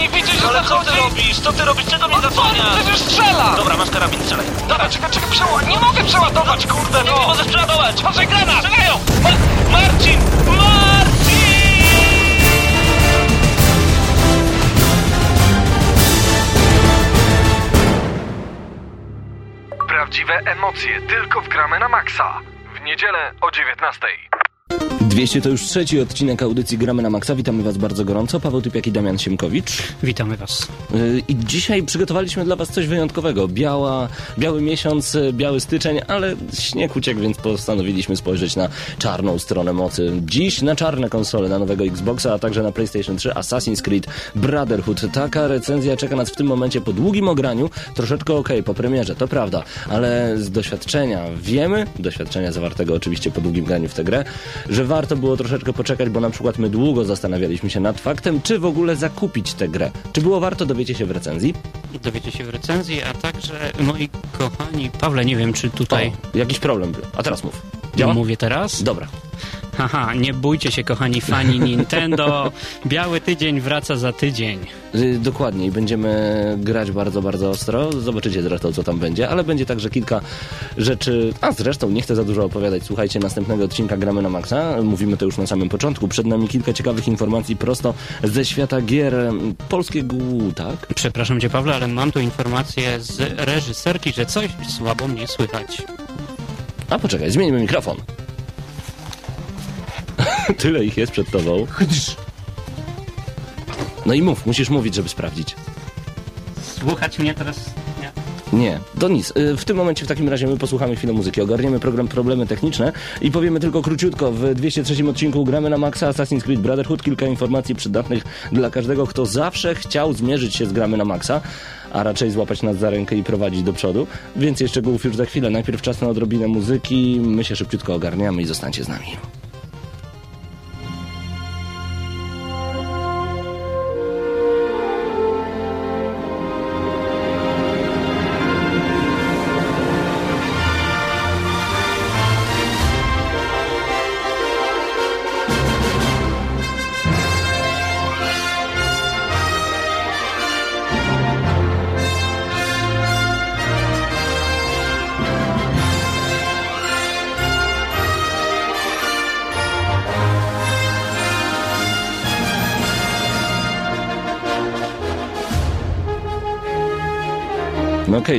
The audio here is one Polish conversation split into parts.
nie widzisz, że Ale co ty zachodzi? robisz? Co ty robisz? Czego mnie No co? zasłaniasz? Przecież strzela! Dobra, masz karabin, strzelaj. Dobra, czekaj, czekaj, przeładować. Nie mogę przeładować, kurde, Nie, nie no! możesz przeładować! Patrzaj, granat! Strzelają! Ma Marcin! Marcin! Prawdziwe emocje tylko w gramy na maksa. W niedzielę o 19. 200 to już trzeci odcinek audycji Gramy na Maxa. Witamy Was bardzo gorąco. Paweł Typiak i Damian Siemkowicz. Witamy Was. Yy, I dzisiaj przygotowaliśmy dla Was coś wyjątkowego. Biała, biały miesiąc, yy, biały styczeń, ale śnieg uciekł, więc postanowiliśmy spojrzeć na czarną stronę mocy. Dziś na czarne konsole, na nowego Xboxa, a także na PlayStation 3 Assassin's Creed Brotherhood. Taka recenzja czeka nas w tym momencie po długim ograniu. Troszeczkę okej, po premierze, to prawda, ale z doświadczenia wiemy, doświadczenia zawartego oczywiście po długim graniu w tę grę, że warto było troszeczkę poczekać, bo na przykład my długo zastanawialiśmy się nad faktem, czy w ogóle zakupić tę grę. Czy było warto, dowiecie się w recenzji. Dowiecie się w recenzji, a także moi kochani Pawle, nie wiem czy tutaj O, jakiś problem był. A teraz mów. Działa? mówię teraz. Dobra. Haha, nie bójcie się kochani fani Nintendo. Biały tydzień wraca za tydzień. Y, Dokładnie i będziemy grać bardzo, bardzo ostro. Zobaczycie zresztą, co tam będzie, ale będzie także kilka rzeczy. A zresztą nie chcę za dużo opowiadać. Słuchajcie, następnego odcinka gramy na maksa. Mówimy to już na samym początku. Przed nami kilka ciekawych informacji prosto ze świata gier em, polskiego, tak? Przepraszam cię Pawle, ale mam tu informację z reżyserki, że coś słabo mnie słychać. A poczekaj, zmienimy mikrofon. Tyle ich jest przed tobą. No i mów, musisz mówić, żeby sprawdzić. Słuchać mnie teraz? Nie. Nie, to nic. Y, W tym momencie w takim razie my posłuchamy chwilę muzyki, ogarniemy program Problemy Techniczne i powiemy tylko króciutko. W 203 odcinku gramy na Maxa Assassin's Creed Brotherhood. Kilka informacji przydatnych dla każdego, kto zawsze chciał zmierzyć się z gramy na Maxa, a raczej złapać nas za rękę i prowadzić do przodu. Więcej szczegółów już za chwilę. Najpierw czas na odrobinę muzyki. My się szybciutko ogarniamy i zostańcie z nami.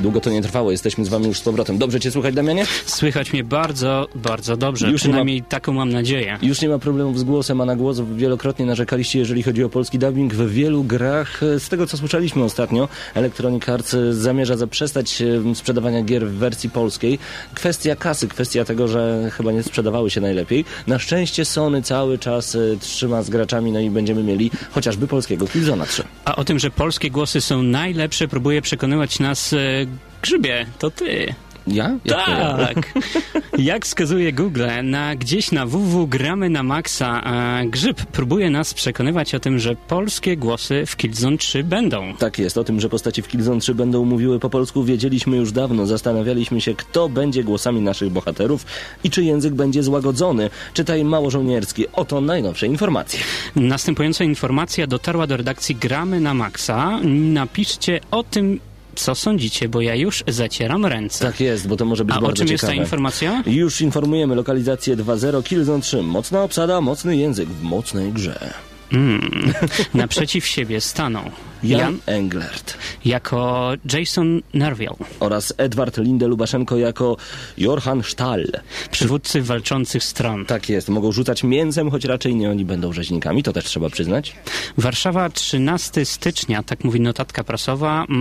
Długo to nie trwało. Jesteśmy z wami już z powrotem. Dobrze cię słychać, Damianie? Słychać mnie bardzo, bardzo dobrze. Już nie ma- Przynajmniej taką mam nadzieję. Już nie ma problemów z głosem, a na głos wielokrotnie narzekaliście, jeżeli chodzi o polski dubbing. W wielu grach, z tego co słyszeliśmy ostatnio, Electronic Arts zamierza zaprzestać sprzedawania gier w wersji polskiej. Kwestia kasy, kwestia tego, że chyba nie sprzedawały się najlepiej. Na szczęście Sony cały czas e, trzyma z graczami, no i będziemy mieli chociażby polskiego Killzona 3. A o tym, że polskie głosy są najlepsze, próbuje przekonywać nas e, Grzybie. To ty. Ja? Jak? Tak. Jak wskazuje Google, na gdzieś na www gramy na maksa, a Grzyb próbuje nas przekonywać o tym, że polskie głosy w Killzone 3 będą. Tak jest, o tym, że postaci w Killzone 3 będą mówiły po polsku wiedzieliśmy już dawno. Zastanawialiśmy się, kto będzie głosami naszych bohaterów i czy język będzie złagodzony. Czytaj mało żołnierski. Oto najnowsze informacje. Następująca informacja dotarła do redakcji Gramy na Maxa. Napiszcie o tym, co sądzicie, bo ja już zacieram ręce. Tak jest, bo to może być A o bardzo czym jest ciekawe. ta informacja? Już informujemy lokalizację 2.0 Killzone 3. Mocna obsada, mocny język w mocnej grze. Mm. Naprzeciw siebie staną Jan, Jan Englert jako Jason Nerville, oraz Edward Linde Lubaszenko jako Jorhan Stahl. przywódcy walczących stron. Tak jest, mogą rzucać mięsem, choć raczej nie oni będą rzeźnikami, to też trzeba przyznać. Warszawa 13 stycznia, tak mówi notatka prasowa, mm,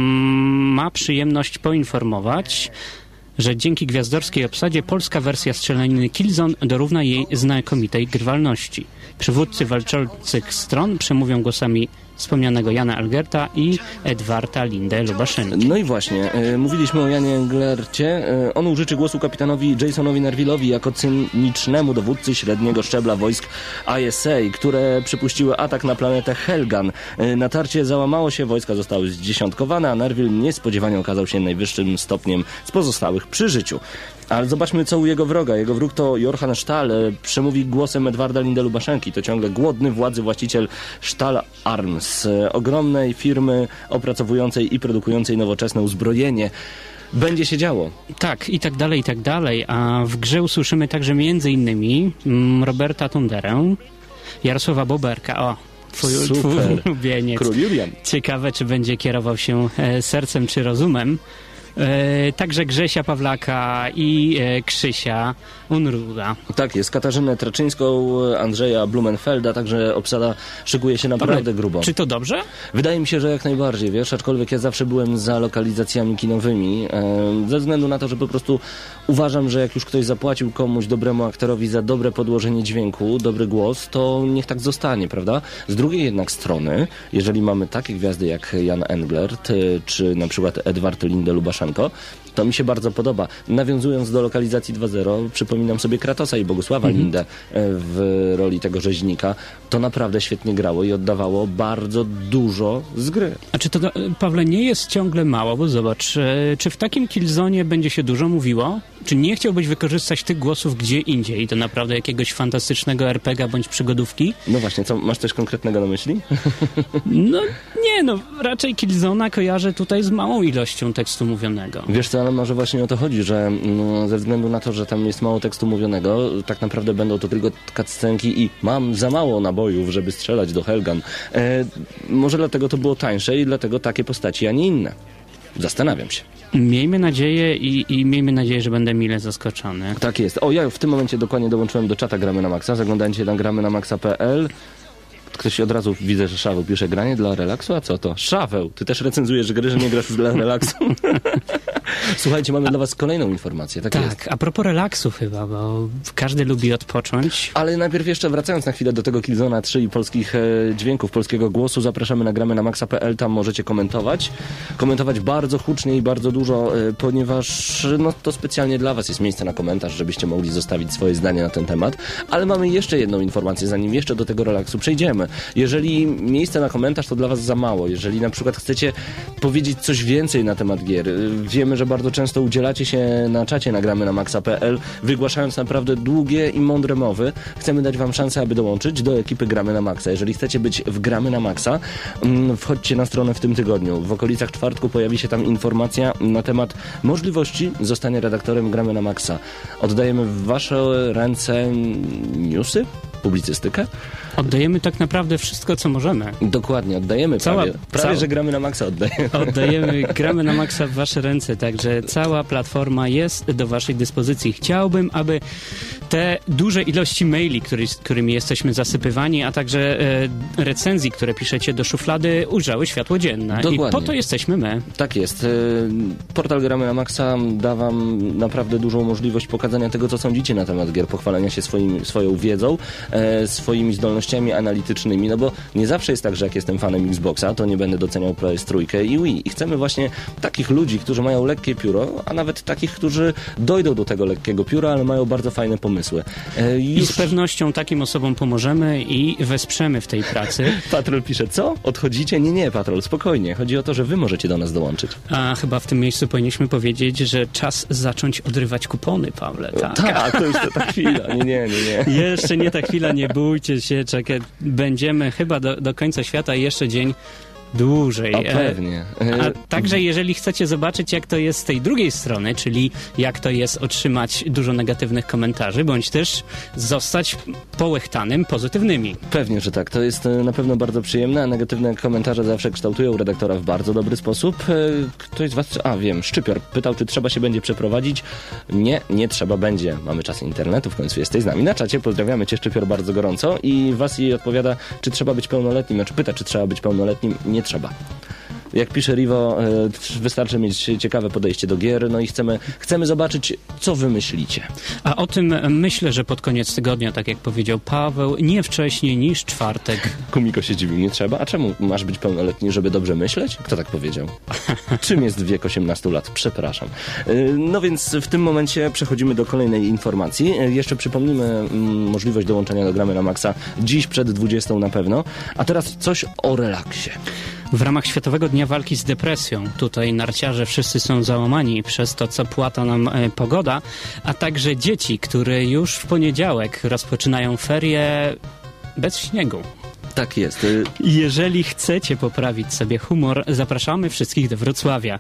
ma przyjemność poinformować, że dzięki gwiazdorskiej obsadzie polska wersja strzelaniny Killzone dorówna jej znakomitej grywalności. Przywódcy walczących stron przemówią głosami wspomnianego Jana Elgerta i Edwarda Lindę Lubaszynki. No i właśnie, e, mówiliśmy o Janie Englercie. E, on użyczy głosu kapitanowi Jasonowi Nervillowi jako cynicznemu dowódcy średniego szczebla wojsk ISA, które przypuściły atak na planetę Helgan. E, natarcie załamało się, wojska zostały zdziesiątkowane, a Nervill niespodziewanie okazał się najwyższym stopniem z pozostałych przy życiu. Ale zobaczmy, co u jego wroga. Jego wróg to Johann Stahl. e, Przemówi głosem Edwarda Linde Lubaszenki. To ciągle głodny władzy właściciel Stahl Arms. e, Ogromnej firmy opracowującej i produkującej nowoczesne uzbrojenie. Będzie się działo. Tak, i tak dalej, i tak dalej. A w grze usłyszymy także między innymi mm, Roberta Tunderę, Jarosława Boberka. O, twój, twój ulubieniec. Król Julian. Ciekawe, czy będzie kierował się e, sercem czy rozumem. E, także Grzesia Pawlaka i e, Krzysia Tak jest. Katarzynę Traczyńską, Andrzeja Blumenfelda, także obsada szykuje się naprawdę grubo. Czy to dobrze? Wydaje mi się, że jak najbardziej, wiesz, aczkolwiek ja zawsze byłem za lokalizacjami kinowymi, ze względu na to, że po prostu uważam, że jak już ktoś zapłacił komuś, dobremu aktorowi za dobre podłożenie dźwięku, dobry głos, to niech tak zostanie, prawda? Z drugiej jednak strony, jeżeli mamy takie gwiazdy jak Jan Englert, czy na przykład Edward Linde Lubaszenko, to mi się bardzo podoba. Nawiązując do lokalizacji 2.0, przypominam sobie Kratosa i Bogusława Lindę e, w roli tego rzeźnika. To naprawdę świetnie grało i oddawało bardzo dużo z gry. A czy to, e, Pawle, nie jest ciągle mało? Bo zobacz, e, czy w takim Killzonie będzie się dużo mówiło? Czy nie chciałbyś wykorzystać tych głosów gdzie indziej? To naprawdę jakiegoś fantastycznego RPGa bądź przygodówki? No właśnie, co, masz coś konkretnego na myśli? No nie, no raczej Killzona kojarzę tutaj z małą ilością tekstu mówionego. Wiesz co, ale może właśnie o to chodzi, że mm, ze względu na to, że tam jest mało tekstu mówionego, tak naprawdę będą to tylko cutscenki i mam za mało nabojów, żeby strzelać do Helgan. E, może dlatego to było tańsze i dlatego takie postaci, a nie inne. Zastanawiam się. Miejmy nadzieję i, i miejmy nadzieję, że będę mile zaskoczony. Tak jest. O, ja w tym momencie dokładnie dołączyłem do czata Gramy na Maxa. Zaglądajcie na gramy na maxa.pl. Ktoś od razu widzę, że Szaweł pisze granie dla relaksu, a co to? Szaweł, ty też recenzujesz gry, że nie grasz już dla relaksu. Słuchajcie, mamy dla was kolejną informację, tak, jest. Tak, a propos relaksu chyba, bo każdy lubi odpocząć. Ale najpierw jeszcze wracając na chwilę do tego Killzona 3 i polskich e, dźwięków, polskiego głosu, zapraszamy na gramy na maxa.pl, tam możecie komentować. Komentować bardzo hucznie i bardzo dużo, e, ponieważ no, to specjalnie dla was jest miejsce na komentarz, żebyście mogli zostawić swoje zdanie na ten temat. Ale mamy jeszcze jedną informację, zanim jeszcze do tego relaksu przejdziemy. Jeżeli miejsce na komentarz to dla was za mało, jeżeli na przykład chcecie powiedzieć coś więcej na temat gier, e, wiemy, że bardzo często udzielacie się na czacie na gramy na maxa.pl, wygłaszając naprawdę długie i mądre mowy. Chcemy dać wam szansę, aby dołączyć do ekipy Gramy na Maxa. Jeżeli chcecie być w Gramy na Maxa, mm, wchodźcie na stronę w tym tygodniu. W okolicach czwartku pojawi się tam informacja na temat możliwości zostania redaktorem Gramy na Maxa. Oddajemy w wasze ręce newsy, publicystykę. Oddajemy tak naprawdę wszystko, co możemy. Dokładnie, oddajemy Cała- prawie. Prawie, cała- że Gramy na Maxa oddajemy. Oddajemy, gramy na maksa w wasze ręce, także cała platforma jest do waszej dyspozycji. Chciałbym, aby te duże ilości maili, który, którymi jesteśmy zasypywani, a także e, recenzji, które piszecie do szuflady, ujrzały światło dzienne. I Dokładnie. po to jesteśmy my. Tak jest. E, Portal Gramy na Maxa da wam naprawdę dużą możliwość pokazania tego, co sądzicie na temat gier, pochwalenia się swoim, swoją wiedzą, swoimi zdolnościami analitycznymi, no bo nie zawsze jest tak, że jak jestem fanem Xboxa, to nie będę doceniał PS3 i Wii. I chcemy właśnie takich ludzi, którzy mają lekkie pióro, a nawet takich, którzy dojdą do tego lekkiego pióra, ale mają bardzo fajne pomysły. E, I z pewnością takim osobom pomożemy i wesprzemy w tej pracy. Patrol pisze, co? Odchodzicie? Nie, nie, Patrol, spokojnie. Chodzi o to, że wy możecie do nas dołączyć. A chyba w tym miejscu powinniśmy powiedzieć, że czas zacząć odrywać kupony, Pawle. Tak. Tak, to jest ta chwila. Nie, nie, nie, nie. Jeszcze nie ta chwila, nie bójcie się, czekaj. Będziemy chyba do, do końca świata jeszcze dzień dłużej. O, E, pewnie. E, A także jeżeli chcecie zobaczyć, jak to jest z tej drugiej strony, czyli jak to jest otrzymać dużo negatywnych komentarzy, bądź też zostać połechtanym pozytywnymi. Pewnie, że tak. To jest e, na pewno bardzo przyjemne, a negatywne komentarze zawsze kształtują redaktora w bardzo dobry sposób. E, Ktoś z was... A, wiem, Szczypior pytał, czy trzeba się będzie przeprowadzić. Nie, nie trzeba będzie. Mamy czas internetu, w końcu jesteś z nami na czacie. Pozdrawiamy cię, Szczypior, bardzo gorąco. I was jej odpowiada, czy trzeba być pełnoletnim. Znaczy pyta, czy trzeba być pełnoletnim. Nie trzeba. Jak pisze Rivo, e, wystarczy mieć ciekawe podejście do gier, no i chcemy, chcemy zobaczyć, co wy myślicie. A o tym myślę, że pod koniec tygodnia, tak jak powiedział Paweł, nie wcześniej niż czwartek. Kumiko się dziwił, nie trzeba. A czemu masz być pełnoletni, żeby dobrze myśleć? Kto tak powiedział? Czym jest wiek 18 lat? Przepraszam. Yy, No więc w tym momencie przechodzimy do kolejnej informacji. Yy, Jeszcze przypomnimy mm, możliwość dołączenia do gramy na Maxa dziś przed 20 na pewno. A teraz coś o relaksie. W ramach Światowego Dnia Walki z Depresją, tutaj narciarze wszyscy są załamani przez to, co płata nam e, pogoda, a także dzieci, które już w poniedziałek rozpoczynają ferie bez śniegu. Tak jest. Jeżeli chcecie poprawić sobie humor, zapraszamy wszystkich do Wrocławia,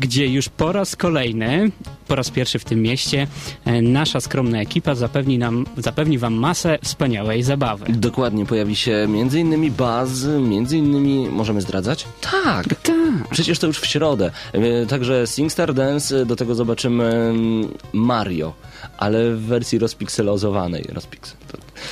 gdzie już po raz kolejny, po raz pierwszy w tym mieście, e, nasza skromna ekipa zapewni, nam, zapewni wam masę wspaniałej zabawy. Dokładnie, pojawi się między innymi Buzz, między innymi, możemy zdradzać? Tak. Tak. Przecież to już w środę. E, Także SingStar Dance, e, do tego zobaczymy mm, Mario, ale w wersji rozpikselozowanej. Rozpiksel.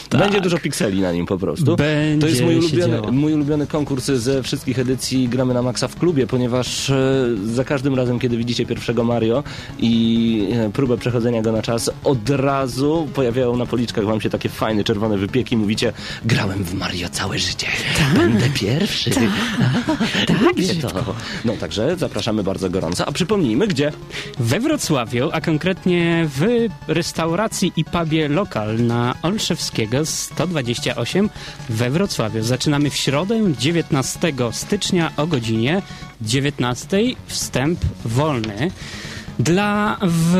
To Będzie dużo pikseli na nim po prostu. Tak. Będzie to jest mój ulubiony, działo. mój ulubiony konkurs ze wszystkich edycji Gramy na Maxa w klubie, ponieważ e, za każdym razem, kiedy widzicie pierwszego Mario i e, próbę przechodzenia go na czas, od razu pojawiają na policzkach wam się takie fajne czerwone wypieki. Mówicie, grałem w Mario całe życie. Będę pierwszy. Tak, Lubię to. No także zapraszamy bardzo gorąco. A przypomnijmy, gdzie? We Wrocławiu, a konkretnie w restauracji i pubie Lokal na Olszewskiego 128 we Wrocławiu. Zaczynamy w środę 19 stycznia o godzinie 19. Wstęp wolny. Dla w,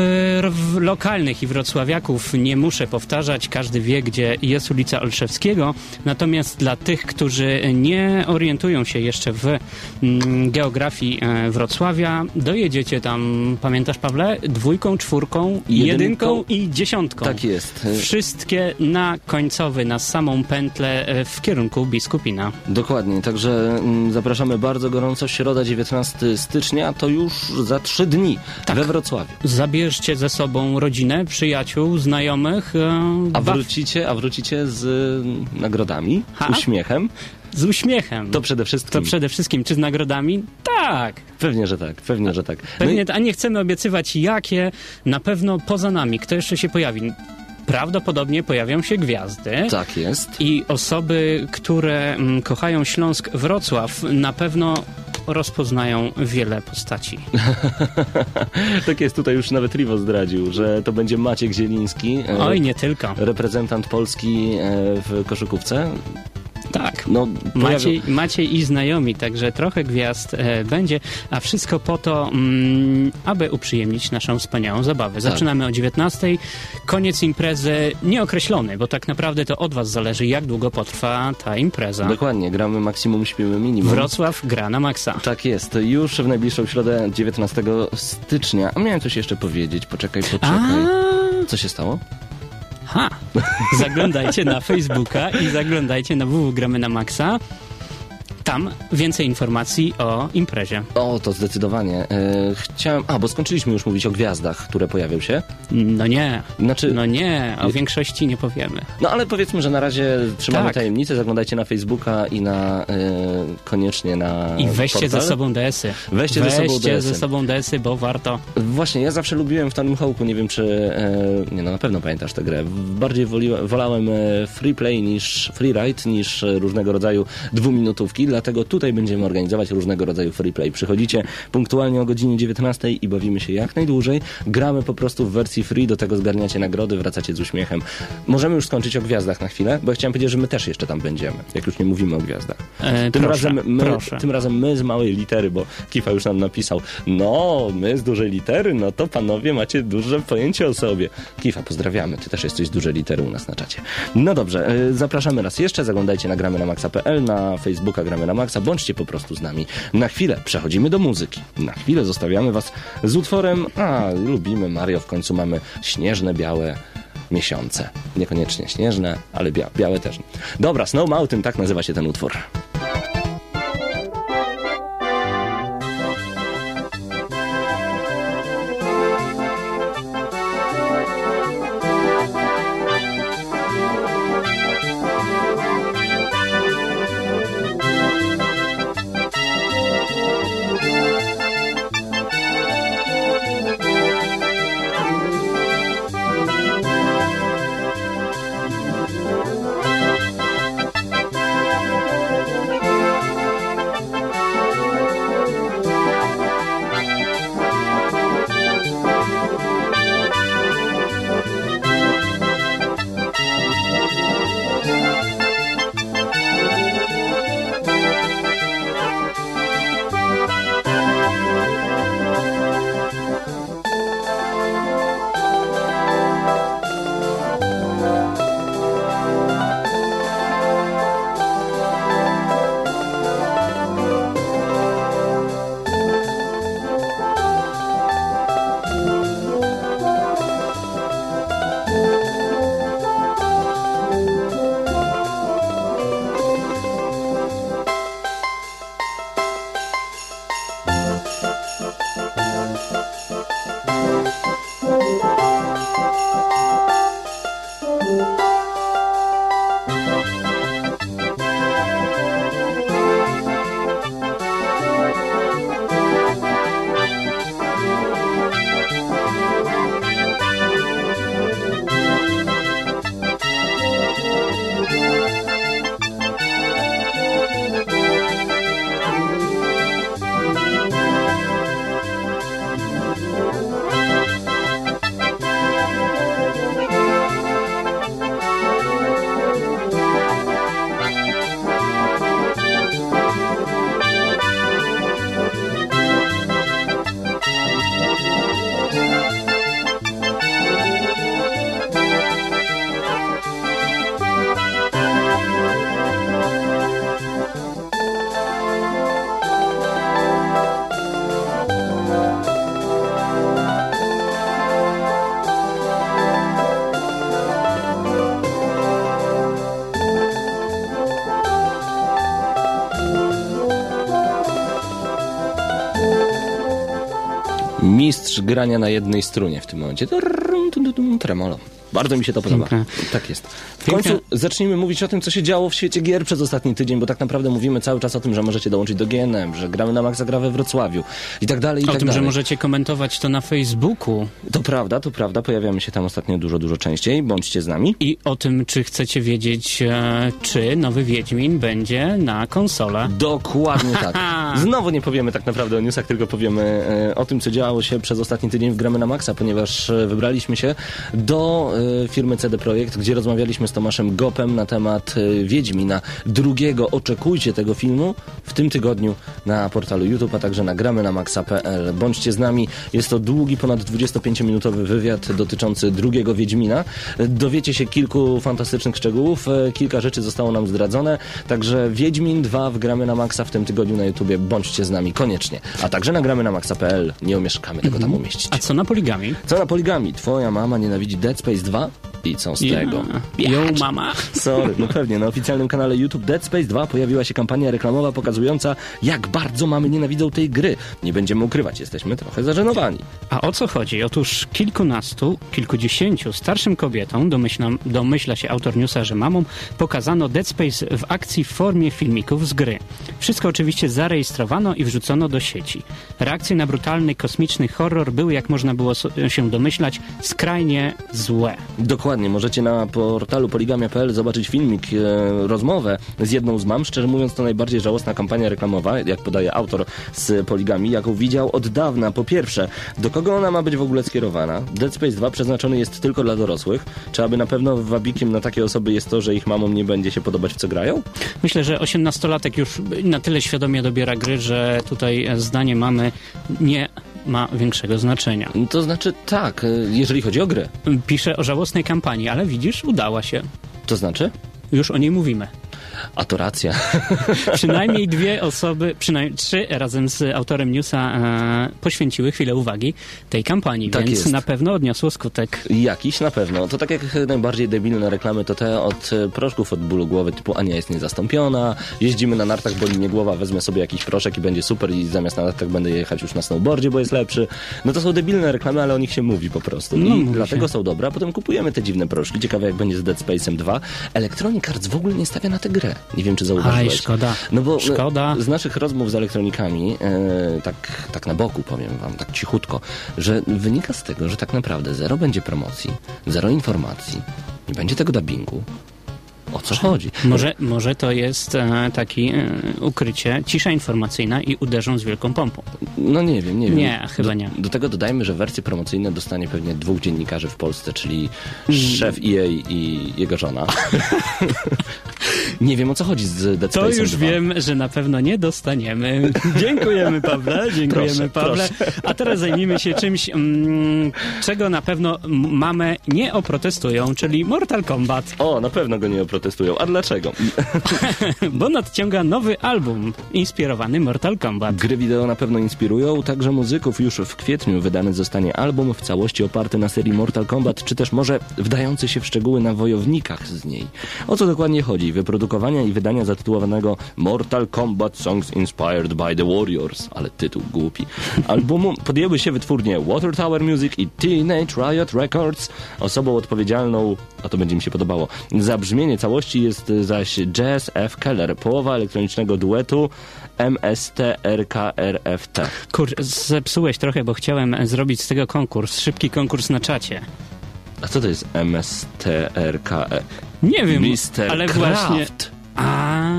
w lokalnych i wrocławiaków nie muszę powtarzać, każdy wie, gdzie jest ulica Olszewskiego. Natomiast dla tych, którzy nie orientują się jeszcze w mm, geografii e, Wrocławia, dojedziecie tam, pamiętasz Pawle? Dwójką, czwórką, Jedynką. jedynką i dziesiątką. Tak jest. Wszystkie na końcowy, na samą pętlę e, w kierunku Biskupina. Dokładnie, także mm, zapraszamy bardzo gorąco. Środa 19 stycznia to już za trzy dni Tak. we Wrocławiu. Zabierzcie ze sobą rodzinę, przyjaciół, znajomych. e, A wrócicie, a wrócicie z mm, nagrodami, Ha? uśmiechem. Z uśmiechem. To przede wszystkim. To przede wszystkim, czy z nagrodami? Tak. Pewnie, że tak, pewnie, że tak. No Pewnie, i- a nie chcemy obiecywać jakie, na pewno poza nami. Kto jeszcze się pojawi? Prawdopodobnie pojawią się gwiazdy. tak jest. I osoby, które mm, kochają Śląsk Wrocław, na pewno rozpoznają wiele postaci. tak jest, tutaj już nawet Rivo zdradził, że to będzie Maciek Zieliński, e, Oj, nie tylko. reprezentant Polski e, w koszykówce. Tak. No, Maciej, Maciej i znajomi, także trochę gwiazd e, będzie, a wszystko po to, mm, aby uprzyjemnić naszą wspaniałą zabawę. Zaczynamy o 19. Koniec imprezy nieokreślony, bo tak naprawdę to od Was zależy, jak długo potrwa ta impreza. Dokładnie, gramy maksimum, śpimy minimum. Wrocław gra na maksa. Tak jest, już w najbliższą środę 19 stycznia. A miałem coś jeszcze powiedzieć, poczekaj, A, poczekaj. Co się stało? Ha! Zaglądajcie na Facebooka i zaglądajcie na www.gramy na maksa. Tam więcej informacji o imprezie. O, to zdecydowanie. E, chciałem... A, bo skończyliśmy już mówić o gwiazdach, które pojawią się. No nie, Znaczy... no nie, o większości nie powiemy. No ale powiedzmy, że na razie trzymamy Tak. tajemnicę, zaglądajcie na Facebooka i na e, koniecznie na I weźcie portal. ze sobą DS-y. Weźcie ze sobą Weźcie DS-y. ze sobą DS-y, bo warto. Właśnie, ja zawsze lubiłem w Tanym Hołku, nie wiem czy... E, nie no, na pewno pamiętasz tę grę. Bardziej woliłem, wolałem free play niż free ride, niż różnego rodzaju dwuminutówki, dlatego tutaj będziemy organizować różnego rodzaju free play. Przychodzicie punktualnie o godzinie 19 i bawimy się jak najdłużej. Gramy po prostu w wersji free, do tego zgarniacie nagrody, wracacie z uśmiechem. Możemy już skończyć o gwiazdach na chwilę, bo ja chciałem powiedzieć, że my też jeszcze tam będziemy, jak już nie mówimy o gwiazdach. E, Tym, proszę, razem my, proszę. tym razem my z małej litery, bo Kifa już nam napisał, no, my z dużej litery, no to panowie macie duże pojęcie o sobie. Kifa, pozdrawiamy, ty też jesteś z dużej litery u nas na czacie. No dobrze, y, zapraszamy raz jeszcze, zaglądajcie na gramy na maxa.pl, na Facebooka gramy na maxa, bądźcie po prostu z nami. Na chwilę przechodzimy do muzyki. Na chwilę zostawiamy was z utworem, a lubimy Mario, w końcu mamy śnieżne, białe miesiące. Niekoniecznie śnieżne, ale bia białe też. Dobra, Snow Mountain, tak nazywa się ten utwór. Grania na jednej strunie w tym momencie. Tremolo. Bardzo mi się to podoba. Tak jest. W końcu zacznijmy mówić o tym, co się działo w świecie gier przez ostatni tydzień, bo tak naprawdę mówimy cały czas o tym, że możecie dołączyć do GNM, że gramy na Maxa Gra we Wrocławiu i tak dalej, i O tak tym, że dalej. możecie komentować to na Facebooku To prawda, to prawda. Pojawiamy się tam ostatnio dużo, dużo częściej. Bądźcie z nami. i o tym, czy chcecie wiedzieć, e, czy nowy Wiedźmin będzie na konsolę. Dokładnie tak. Znowu nie powiemy tak naprawdę o newsach, tylko powiemy e, o tym, co działo się przez ostatni tydzień w Gramy na Maxa, ponieważ e, wybraliśmy się do e, firmy CD Projekt, gdzie rozmawialiśmy z Tomaszem Gopem na temat e, Wiedźmina drugiego. Oczekujcie tego filmu w tym tygodniu na portalu YouTube, a także na gramy na maxa.pl. Bądźcie z nami. Jest to długi, ponad 25-minutowy wywiad dotyczący drugiego Wiedźmina. Dowiecie się kilku fantastycznych szczegółów. E, Kilka rzeczy zostało nam zdradzone. Także Wiedźmin 2 w gramy na Maxa w tym tygodniu na YouTubie. Bądźcie z nami koniecznie. A także nagramy na maxa.pl. Nie umieszkamy tego tam umieścić. A co na poligami? Co na poligami? Twoja mama nienawidzi Dead Space 2? I co z tego? Yo, mama. Sorry, no pewnie. Na oficjalnym kanale YouTube Dead Space 2 pojawiła się kampania reklamowa pokazująca, jak bardzo mamy nienawidzą tej gry. Nie będziemy ukrywać, jesteśmy trochę zażenowani. A o co chodzi? Otóż kilkunastu, kilkudziesięciu starszym kobietom, domyślam, domyśla się autor newsa, że mamą, pokazano Dead Space w akcji w formie filmików z gry. Wszystko oczywiście zarejestrowano i wrzucono do sieci. Reakcje na brutalny, kosmiczny horror były, jak można było się domyślać, skrajnie złe. Dokładnie, możecie na portalu poligamia.pl zobaczyć filmik, e, rozmowę z jedną z mam. Szczerze mówiąc, to najbardziej żałosna kampania reklamowa, jak podaje autor z Poligami, jaką widział od dawna. Po pierwsze, do kogo ona ma być w ogóle skierowana? Dead Space 2 przeznaczony jest tylko dla dorosłych. Czy aby na pewno wabikiem na takie osoby jest to, że ich mamom nie będzie się podobać w co grają? Myślę, że osiemnastolatek już na tyle świadomie dobiera gry, że tutaj zdanie mamy nie ma większego znaczenia. To znaczy tak, e, jeżeli chodzi o grę. Pisze o żałosnej kampanii, ale widzisz, udała się. To znaczy? Już o niej mówimy. A to racja. Przynajmniej dwie osoby, przynajmniej trzy razem z autorem newsa e, poświęciły chwilę uwagi tej kampanii, Tak więc jest. na pewno odniosło skutek. Jakiś na pewno. To tak jak najbardziej debilne reklamy to te od e, proszków od bólu głowy typu Ania jest niezastąpiona, jeździmy na nartach, boli mnie głowa, wezmę sobie jakiś proszek i będzie super i zamiast na nartach będę jechać już na snowboardzie, bo jest lepszy. No to są debilne reklamy, ale o nich się mówi po prostu. No, I dlatego się. są dobre, a potem kupujemy te dziwne proszki. Ciekawe jak będzie z Dead Space'em 2. Electronic Arts w ogóle nie stawia na tę grę. Nie wiem czy zauważyłeś. Aj, szkoda. No bo Szkoda. z naszych rozmów z elektronikami, e, tak, tak na boku powiem wam, tak cichutko, że wynika z tego, że tak naprawdę zero będzie promocji, zero informacji, nie będzie tego dubbingu. O co chodzi? Może, może to jest e, taki e, ukrycie, cisza informacyjna i uderzą z wielką pompą. No nie wiem, nie wiem. Nie, chyba do, nie. Do tego dodajmy, że wersje promocyjne dostanie pewnie dwóch dziennikarzy w Polsce, czyli szef EA i jego żona. nie wiem o co chodzi z Dead To już 2. wiem, że na pewno nie dostaniemy. Dziękujemy, Pawle. Dziękujemy, Proszę, Pawle. A teraz zajmijmy się czymś, mm, czego na pewno mamy nie oprotestują, czyli Mortal Kombat, O, na pewno go nie oprotestują. A dlaczego? bo nadciąga nowy album inspirowany Mortal Kombat. Gry wideo na pewno inspirują, także muzyków już w kwietniu wydany zostanie album w całości oparty na serii Mortal Kombat, czy też może wdający się w szczegóły na wojownikach z niej. O co dokładnie chodzi? Wyprodukowania i wydania zatytułowanego Mortal Kombat Songs Inspired by the Warriors, ale tytuł głupi. Albumu podjęły się wytwórnie Water Tower Music i Teenage Riot Records. Osobą odpowiedzialną, a to będzie mi się podobało, za brzmienie całości jest zaś Jazz F. Keller, połowa elektronicznego duetu MSTRKRFT. Kur, zepsułeś trochę, bo chciałem zrobić z tego konkurs, szybki konkurs na czacie. A co to jest MSTRKE? Nie wiem, Mister ale Kraft. właśnie... A...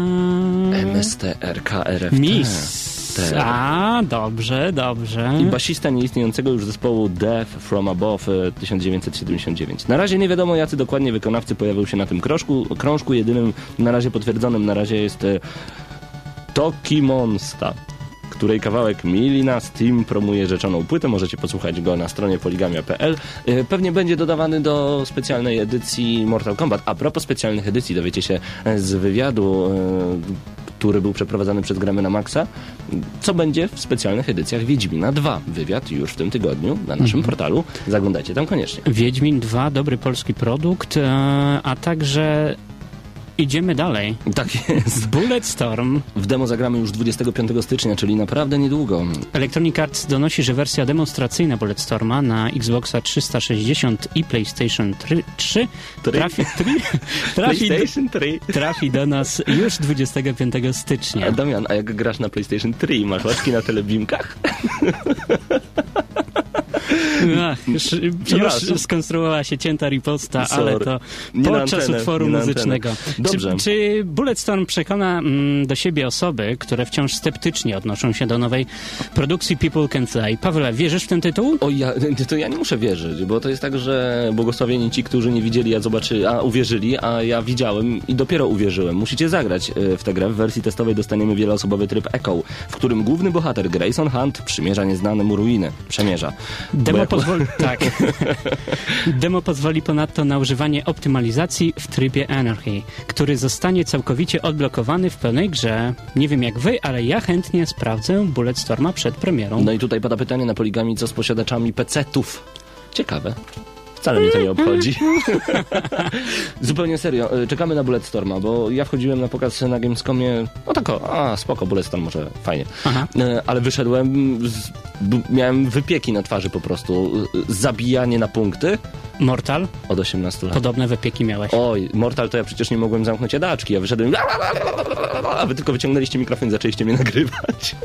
MSTRKRFT. Miss. Ter. A, dobrze, dobrze. I basista nieistniejącego już zespołu Death From Above e, 1979. Na razie nie wiadomo, jacy dokładnie wykonawcy pojawił się na tym krążku. krążku. Jedynym na razie potwierdzonym na razie jest e, Toki Monsta której kawałek Mili na Steam promuje rzeczoną płytę. Możecie posłuchać go na stronie poligamia.pl. E, Pewnie będzie dodawany do specjalnej edycji Mortal Kombat. A propos specjalnych edycji, dowiecie się e, z wywiadu, e, który był przeprowadzany przez Gramy na Maxa, co będzie w specjalnych edycjach Wiedźmina 2. Wywiad już w tym tygodniu na naszym portalu. Zaglądajcie tam koniecznie. Wiedźmin 2, dobry polski produkt, e, a także Idziemy dalej. Tak jest. Bulletstorm. W demo zagramy już 25 stycznia, czyli naprawdę niedługo. Electronic Arts donosi, że wersja demonstracyjna Bulletstorma na Xboxa 360 i PlayStation 3, 3 trafi, tri, trafi, do, PlayStation 3. trafi do nas już 25 A stycznia. Damian, a jak grasz na PlayStation 3 i masz łaczki na telebimkach? Ach, już, już skonstruowała się cięta riposta, Sorry. ale to podczas antenę, utworu muzycznego. Dobrze. Czy, czy Bulletstorm przekona mm, do siebie osoby, które wciąż sceptycznie odnoszą się do nowej produkcji People Can Fly? Pawle, wierzysz w ten tytuł? O, ja, to ja nie muszę wierzyć, bo to jest tak, że błogosławieni ci, którzy nie widzieli, a zobaczyli, a uwierzyli, a ja widziałem i dopiero uwierzyłem. Musicie zagrać e, w tę grę. W wersji testowej dostaniemy wieloosobowy tryb Echo, w którym główny bohater Grayson Hunt przymierza nieznane mu ruiny. Przemierza. Demo pozwoli, tak. Demo pozwoli ponadto na używanie optymalizacji w trybie Anarchy, który zostanie całkowicie odblokowany w pełnej grze. Nie wiem jak wy, ale ja chętnie sprawdzę Bulletstorma przed premierą. No i tutaj pada pytanie na poligami, co z posiadaczami PC-ów. Ciekawe. Wcale mnie to nie obchodzi. Zupełnie serio, e, czekamy na Bulletstorma, bo ja wchodziłem na pokaz na Gamescomie, no tak o, a spoko, Bulletstorm może fajnie. Aha. E, Ale wyszedłem, z, miałem wypieki na twarzy po prostu, e, zabijanie na punkty Mortal? od 18 lat. Podobne wypieki miałeś. Oj, Mortal to ja przecież nie mogłem zamknąć jadaczki, ja wyszedłem a wy tylko wyciągnęliście mikrofon i zaczęliście mnie nagrywać.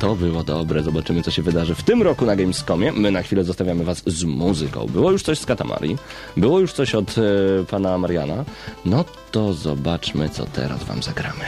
To było dobre, zobaczymy co się wydarzy w tym roku na Gamescomie. My na chwilę zostawiamy was z muzyką. Było już coś z Katamari, było już coś od e, pana Mariana. No to zobaczmy co teraz wam zagramy.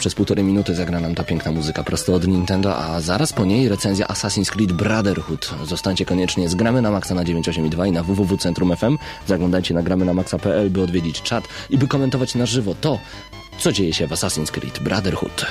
Przez półtorej minuty zagra nam ta piękna muzyka prosto od Nintendo, a zaraz po niej recenzja Assassin's Creed Brotherhood. Zostańcie koniecznie z Gramy na Maxa na 98.2 i na www.centrum.fm. Zaglądajcie na gramy na maxa.pl, by odwiedzić czat i by komentować na żywo to, co dzieje się w Assassin's Creed Brotherhood.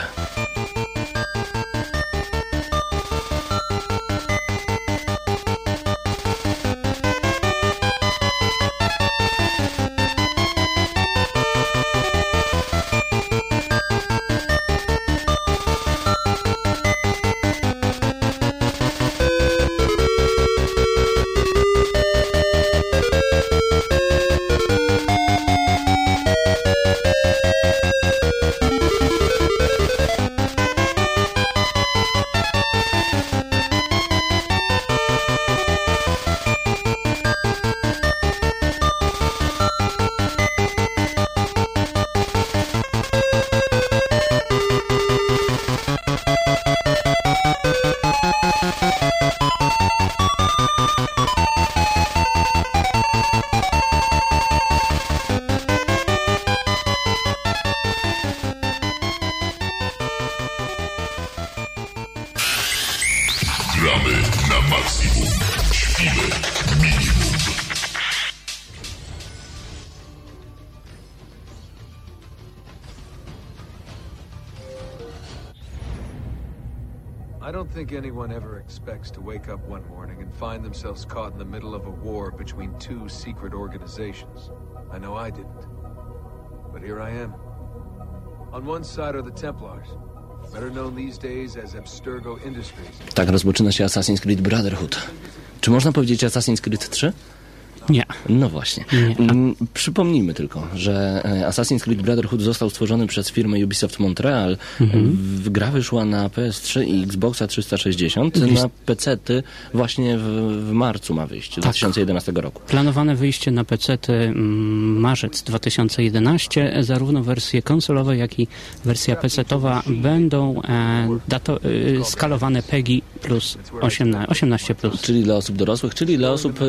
Caught in the middle of a war between two secret organizations. I know I didn't. But here I am. On one side are the Templars, better known these days as Abstergo Industries. Tak rozpoczyna się Assassin's Creed Brotherhood. Czy można powiedzieć Assassin's Creed 3? Nie. No właśnie. Nie. Mm, Przypomnijmy tylko, że e, Assassin's Creed Brotherhood został stworzony przez firmę Ubisoft Montreal. Mhm. Gra wyszła na PS3 i Xboxa 360. Na PC-ty właśnie w, w marcu ma wyjść, Tak. 2011 roku. Planowane wyjście na PC mm, marzec 2011. Zarówno wersje konsolowe, jak i wersja PC-towa będą e, dato, e, skalowane PEGI plus 18, 18 plus. Czyli dla osób dorosłych, czyli dla osób, e,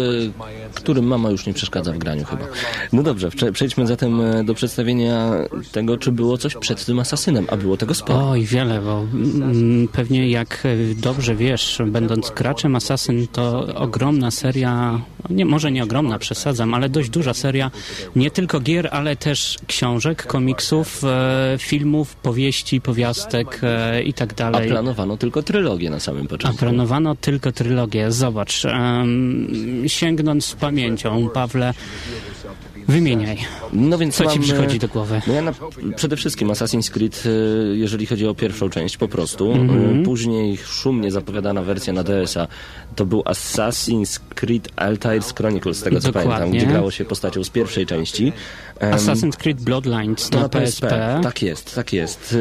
którym mama już nie przeszkadza w graniu chyba. No dobrze, prze- przejdźmy zatem e, do przedstawienia tego, czy było coś przed tym asasynem, a było tego sporo. Oj, wiele, bo mm, pewnie jak e, dobrze wiesz, będąc graczem Assassin, to ogromna seria, nie, może nie ogromna, przesadzam, ale dość duża seria nie tylko gier, ale też książek, komiksów, filmów, powieści, powiastek e, i tak A dalej. planowano tylko trylogię na samym A początku. planowano tylko trylogię. Zobacz, em, sięgnąc z pamięcią, Pawle, wymieniaj, No więc co ci mam, e, przychodzi do głowy. No ja na, przede wszystkim Assassin's Creed, e, jeżeli chodzi o pierwszą część, po prostu. Mhm. E, Później szumnie zapowiadana wersja na DS-a to był Assassin's Creed Altair's Chronicles, z tego co Dokładnie. pamiętam, gdzie grało się postacią z pierwszej części. Assassin's Creed Bloodlines na na PSP, Tak jest, tak jest.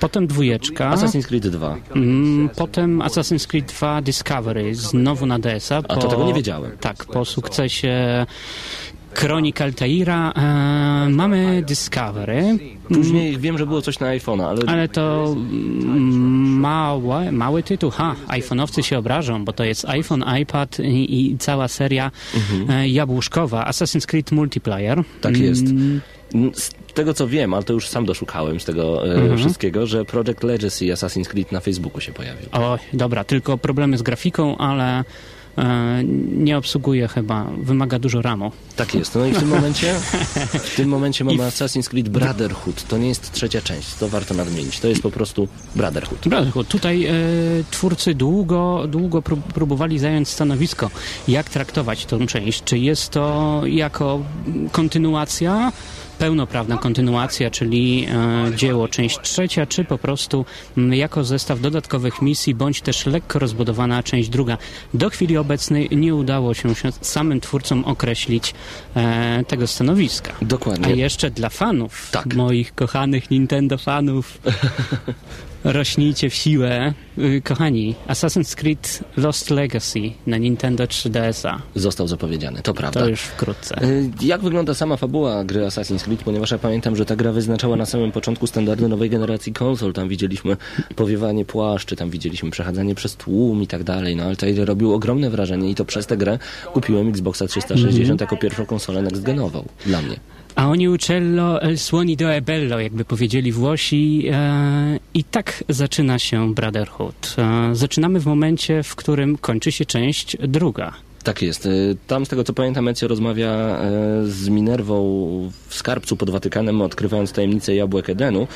Potem dwójeczka, Assassin's Creed 2. Mm, Potem Assassin's Creed 2 Discovery znowu na DS-a. A to tego nie wiedziałem. Tak, po sukcesie Kronik Altaira e, mamy Discovery, Później wiem, że było coś na iPhone'a, ale, ale to mm, małe, mały tytuł. Ha, iPhone'owcy się obrażą, bo to jest iPhone, iPad i, i cała seria e, jabłuszkowa. Assassin's Creed Multiplayer. tak jest. Mm, Z tego co wiem, ale to już sam doszukałem z tego e, Mhm. wszystkiego, że Project Legacy i Assassin's Creed na Facebooku się pojawił. O, dobra, tylko problemy z grafiką, ale nie obsługuje chyba, wymaga dużo ramu. Tak jest. No i w tym momencie w tym momencie mamy Assassin's Creed Brotherhood. To nie jest trzecia część, to warto nadmienić. To jest po prostu Brotherhood. Brotherhood. Tutaj e, twórcy długo, długo prób- próbowali zająć stanowisko, jak traktować tą część. Czy jest to jako kontynuacja, pełnoprawna kontynuacja, czyli e, dzieło część trzecia, czy po prostu jako zestaw dodatkowych misji, bądź też lekko rozbudowana część druga. Do chwili obecnej nie udało się, samym twórcom określić e, tego stanowiska. A Dokładnie. jeszcze dla fanów, Tak. moich kochanych Nintendo fanów, rośnijcie w siłę. Y, Kochani, Assassin's Creed Lost Legacy na Nintendo 3DS-a. Został zapowiedziany, to prawda. To już wkrótce. Y, Jak wygląda sama fabuła gry Assassin's Creed? Ponieważ ja pamiętam, że ta gra wyznaczała na samym początku standardy nowej generacji konsol. Tam widzieliśmy powiewanie płaszczy, tam widzieliśmy przechadzanie przez tłum i tak dalej. No ale to robił ogromne wrażenie i to przez tę grę kupiłem Xboxa 360 jako pierwszą konsolę next-genową. Dla mnie. A oni uccello el suoni do e bello, jakby powiedzieli Włosi. E, I tak zaczyna się Brotherhood. E, zaczynamy w momencie, w którym kończy się część druga. Tak jest. Y, Tam z tego co pamiętam Ezio rozmawia e, z Minerwą w skarbcu pod Watykanem, odkrywając tajemnicę jabłek Edenu.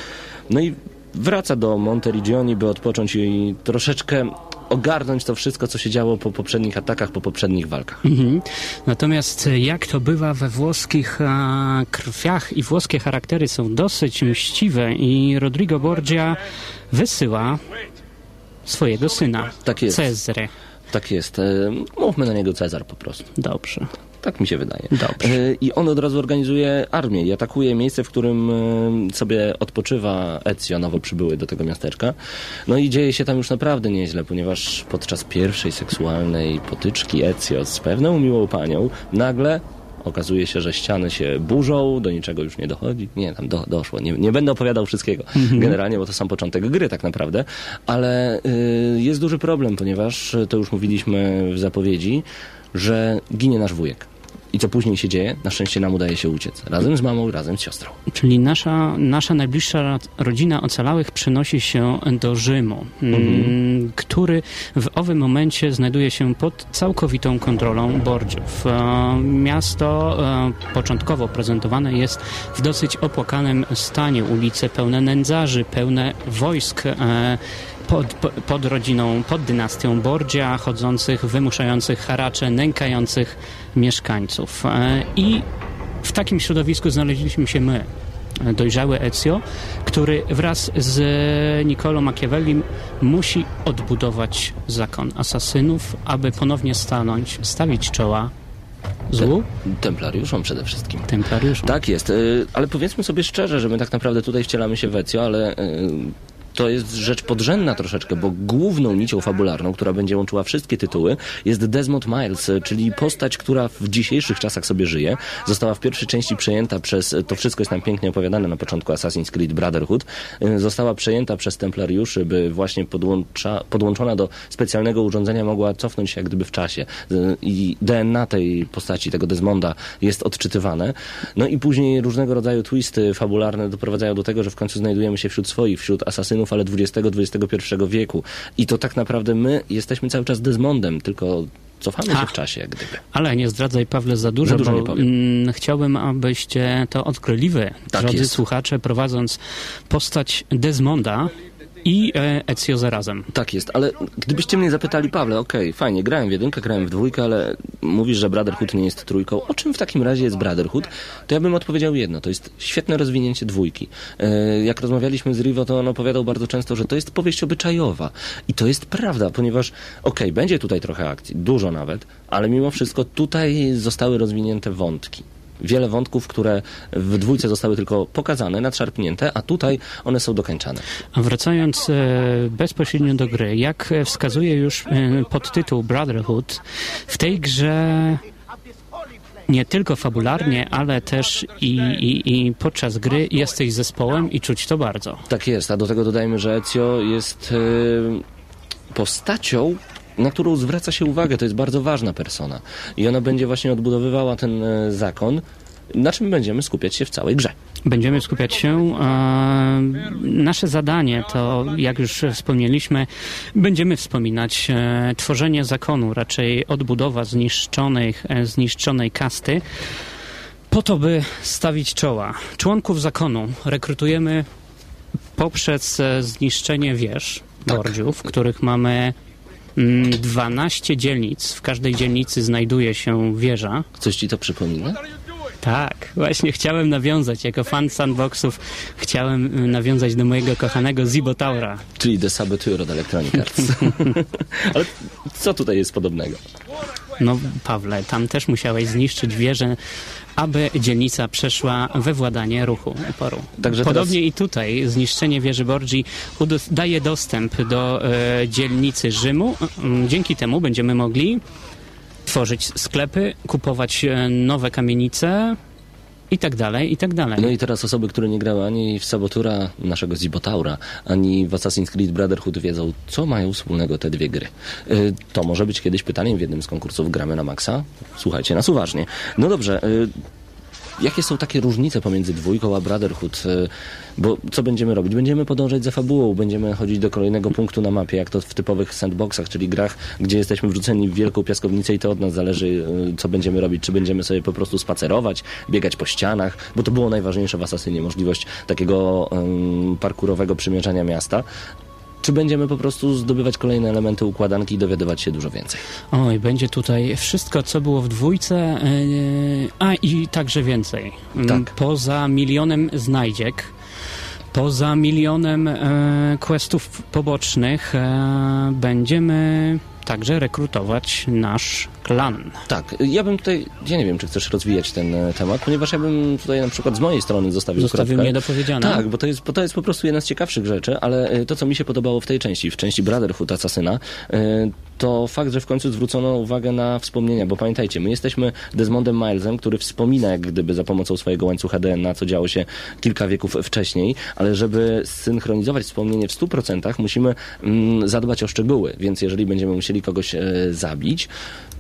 No i wraca do Monteriggioni, by odpocząć i troszeczkę ogarnąć to wszystko, co się działo po poprzednich atakach, po poprzednich walkach. Mhm. Natomiast e, jak to bywa we włoskich a, krwiach i włoskie charaktery są dosyć mściwe i Rodrigo Borgia wysyła swojego syna, Tak jest. Cezary. Tak jest. E, Mówmy na niego Cezar po prostu. Dobrze. Tak mi się wydaje. Dobrze. E, I on od razu organizuje armię i atakuje miejsce, w którym e, sobie odpoczywa Ezio, nowo przybyły do tego miasteczka. No i dzieje się tam już naprawdę nieźle, ponieważ podczas pierwszej seksualnej potyczki Ezio z pewną miłą panią nagle okazuje się, że ściany się burzą, do niczego już nie dochodzi. Nie, tam do, doszło. Nie, nie będę opowiadał wszystkiego generalnie, bo to sam początek gry tak naprawdę, ale y, jest duży problem, ponieważ to już mówiliśmy w zapowiedzi, że ginie nasz wujek. I co później się dzieje? Na szczęście nam udaje się uciec. Razem z mamą, razem z siostrą. Czyli nasza, nasza najbliższa rodzina ocalałych przenosi się do Rzymu, mm, który w owym momencie znajduje się pod całkowitą kontrolą Borgiów. E, Miasto e, początkowo prezentowane jest w dosyć opłakanym stanie. Ulice pełne nędzarzy, pełne wojsk. e, pod, po- pod rodziną, pod dynastią Borgia, chodzących, wymuszających haracze, nękających mieszkańców. E, I w takim środowisku znaleźliśmy się my, dojrzały Ezio, który wraz z Niccolò Machiavellim musi odbudować zakon asasynów, aby ponownie stanąć, stawić czoła Złu? Templariuszom przede wszystkim. Templariuszom. Tak jest, y, ale powiedzmy sobie szczerze, że my tak naprawdę tutaj wcielamy się w Ezio, ale to jest rzecz podrzędna troszeczkę, bo główną nicią fabularną, która będzie łączyła wszystkie tytuły, jest Desmond Miles, czyli postać, która w dzisiejszych czasach sobie żyje. Została w pierwszej części przejęta przez, to wszystko jest tam pięknie opowiadane na początku Assassin's Creed Brotherhood, y, została przejęta przez Templariuszy, by właśnie podłącza, podłączona do specjalnego urządzenia mogła cofnąć się jak gdyby w czasie. Y, I DNA tej postaci, tego Desmonda jest odczytywane. No i później różnego rodzaju twisty fabularne doprowadzają do tego, że w końcu znajdujemy się wśród swoich, wśród asasynów, ale XX-XXI wieku. I to tak naprawdę my jesteśmy cały czas Desmondem, tylko cofamy się Ach. w czasie jak gdyby. Ale nie zdradzaj, Pawle, za dużo, Za dużo bo powiem. mm, chciałbym, abyście to odkryli wy, Tak drodzy jest. słuchacze, prowadząc postać Desmonda i e, Ezio zarazem. Tak jest, ale gdybyście mnie zapytali, Pawle, okej, fajnie, grałem w jedynkę, grałem w dwójkę, ale mówisz, że Brotherhood nie jest trójką. O czym w takim razie jest Brotherhood? To ja bym odpowiedział jedno, to jest świetne rozwinięcie dwójki. E, Jak rozmawialiśmy z Rivo, to on opowiadał bardzo często, że to jest powieść obyczajowa. I to jest prawda, ponieważ, okej, będzie tutaj trochę akcji, dużo nawet, ale mimo wszystko tutaj zostały rozwinięte wątki. Wiele wątków, które w dwójce zostały tylko pokazane, nadszarpnięte, a tutaj one są dokończane. A wracając e, bezpośrednio do gry, jak wskazuje już e, podtytuł Brotherhood, w tej grze nie tylko fabularnie, ale też i, i, i podczas gry jesteś zespołem i czuć to bardzo. Tak jest, a do tego dodajmy, że Ezio jest e, postacią, na którą zwraca się uwagę. To jest bardzo ważna persona. I ona będzie właśnie odbudowywała ten e, zakon, na czym będziemy skupiać się w całej grze. Będziemy skupiać się. E, nasze zadanie to, jak już wspomnieliśmy, będziemy wspominać e, tworzenie zakonu, raczej odbudowa zniszczonych, zniszczonej kasty, po to, by stawić czoła. Członków zakonu rekrutujemy poprzez zniszczenie wież, Tak. bordziów, w których mamy 12 dzielnic. W każdej dzielnicy znajduje się wieża. Coś ci to przypomina? Tak, właśnie chciałem nawiązać, jako fan sandboxów, chciałem y, nawiązać do mojego kochanego Zibotaura. Czyli The Saboteur od Electronic Arts. Ale co tutaj jest podobnego? No, Pawle, tam też musiałeś zniszczyć wieżę, aby dzielnica przeszła we władanie ruchu oporu. Także Podobnie teraz- i tutaj zniszczenie wieży Borgi daje dostęp do e, dzielnicy Rzymu. Mm, Dzięki temu będziemy mogli tworzyć sklepy, kupować e, nowe kamienice i tak dalej, i tak dalej. No i teraz osoby, które nie grały ani w Sabotura naszego Zibotaura, ani w Assassin's Creed Brotherhood wiedzą, co mają wspólnego te dwie gry. Y, To może być kiedyś pytaniem w jednym z konkursów Gramy na Maxa. Słuchajcie nas uważnie. No dobrze, y, jakie są takie różnice pomiędzy dwójką a Brotherhood? Y, Bo co będziemy robić? Będziemy podążać za fabułą, będziemy chodzić do kolejnego punktu na mapie, jak to w typowych sandboxach, czyli grach, gdzie jesteśmy wrzuceni w wielką piaskownicę i to od nas zależy, y, co będziemy robić. Czy będziemy sobie po prostu spacerować, biegać po ścianach, bo to było najważniejsze w Asasynie, możliwość takiego um, parkurowego przemierzania miasta. Czy będziemy po prostu zdobywać kolejne elementy układanki i dowiadywać się dużo więcej? Oj, będzie tutaj wszystko, co było w dwójce, yy, a i także więcej. Mm, Tak. Poza milionem znajdziek, poza milionem e, questów pobocznych, e, będziemy także rekrutować nasz klan. Tak, ja bym tutaj, ja nie wiem, czy chcesz rozwijać ten e, temat, ponieważ ja bym tutaj na przykład z mojej strony zostawił Zostawił niedopowiedziane. Tak, bo to, jest, bo to jest po prostu jedna z ciekawszych rzeczy, ale e, to, co mi się podobało w tej części, w części Brotherhood Assassina, e, to fakt, że w końcu zwrócono uwagę na wspomnienia, bo pamiętajcie, my jesteśmy Desmondem Milesem, który wspomina jak gdyby za pomocą swojego łańcucha DNA, co działo się kilka wieków wcześniej, ale żeby synchronizować wspomnienie w 100%, musimy mm, zadbać o szczegóły, więc jeżeli będziemy musieli kogoś e, zabić,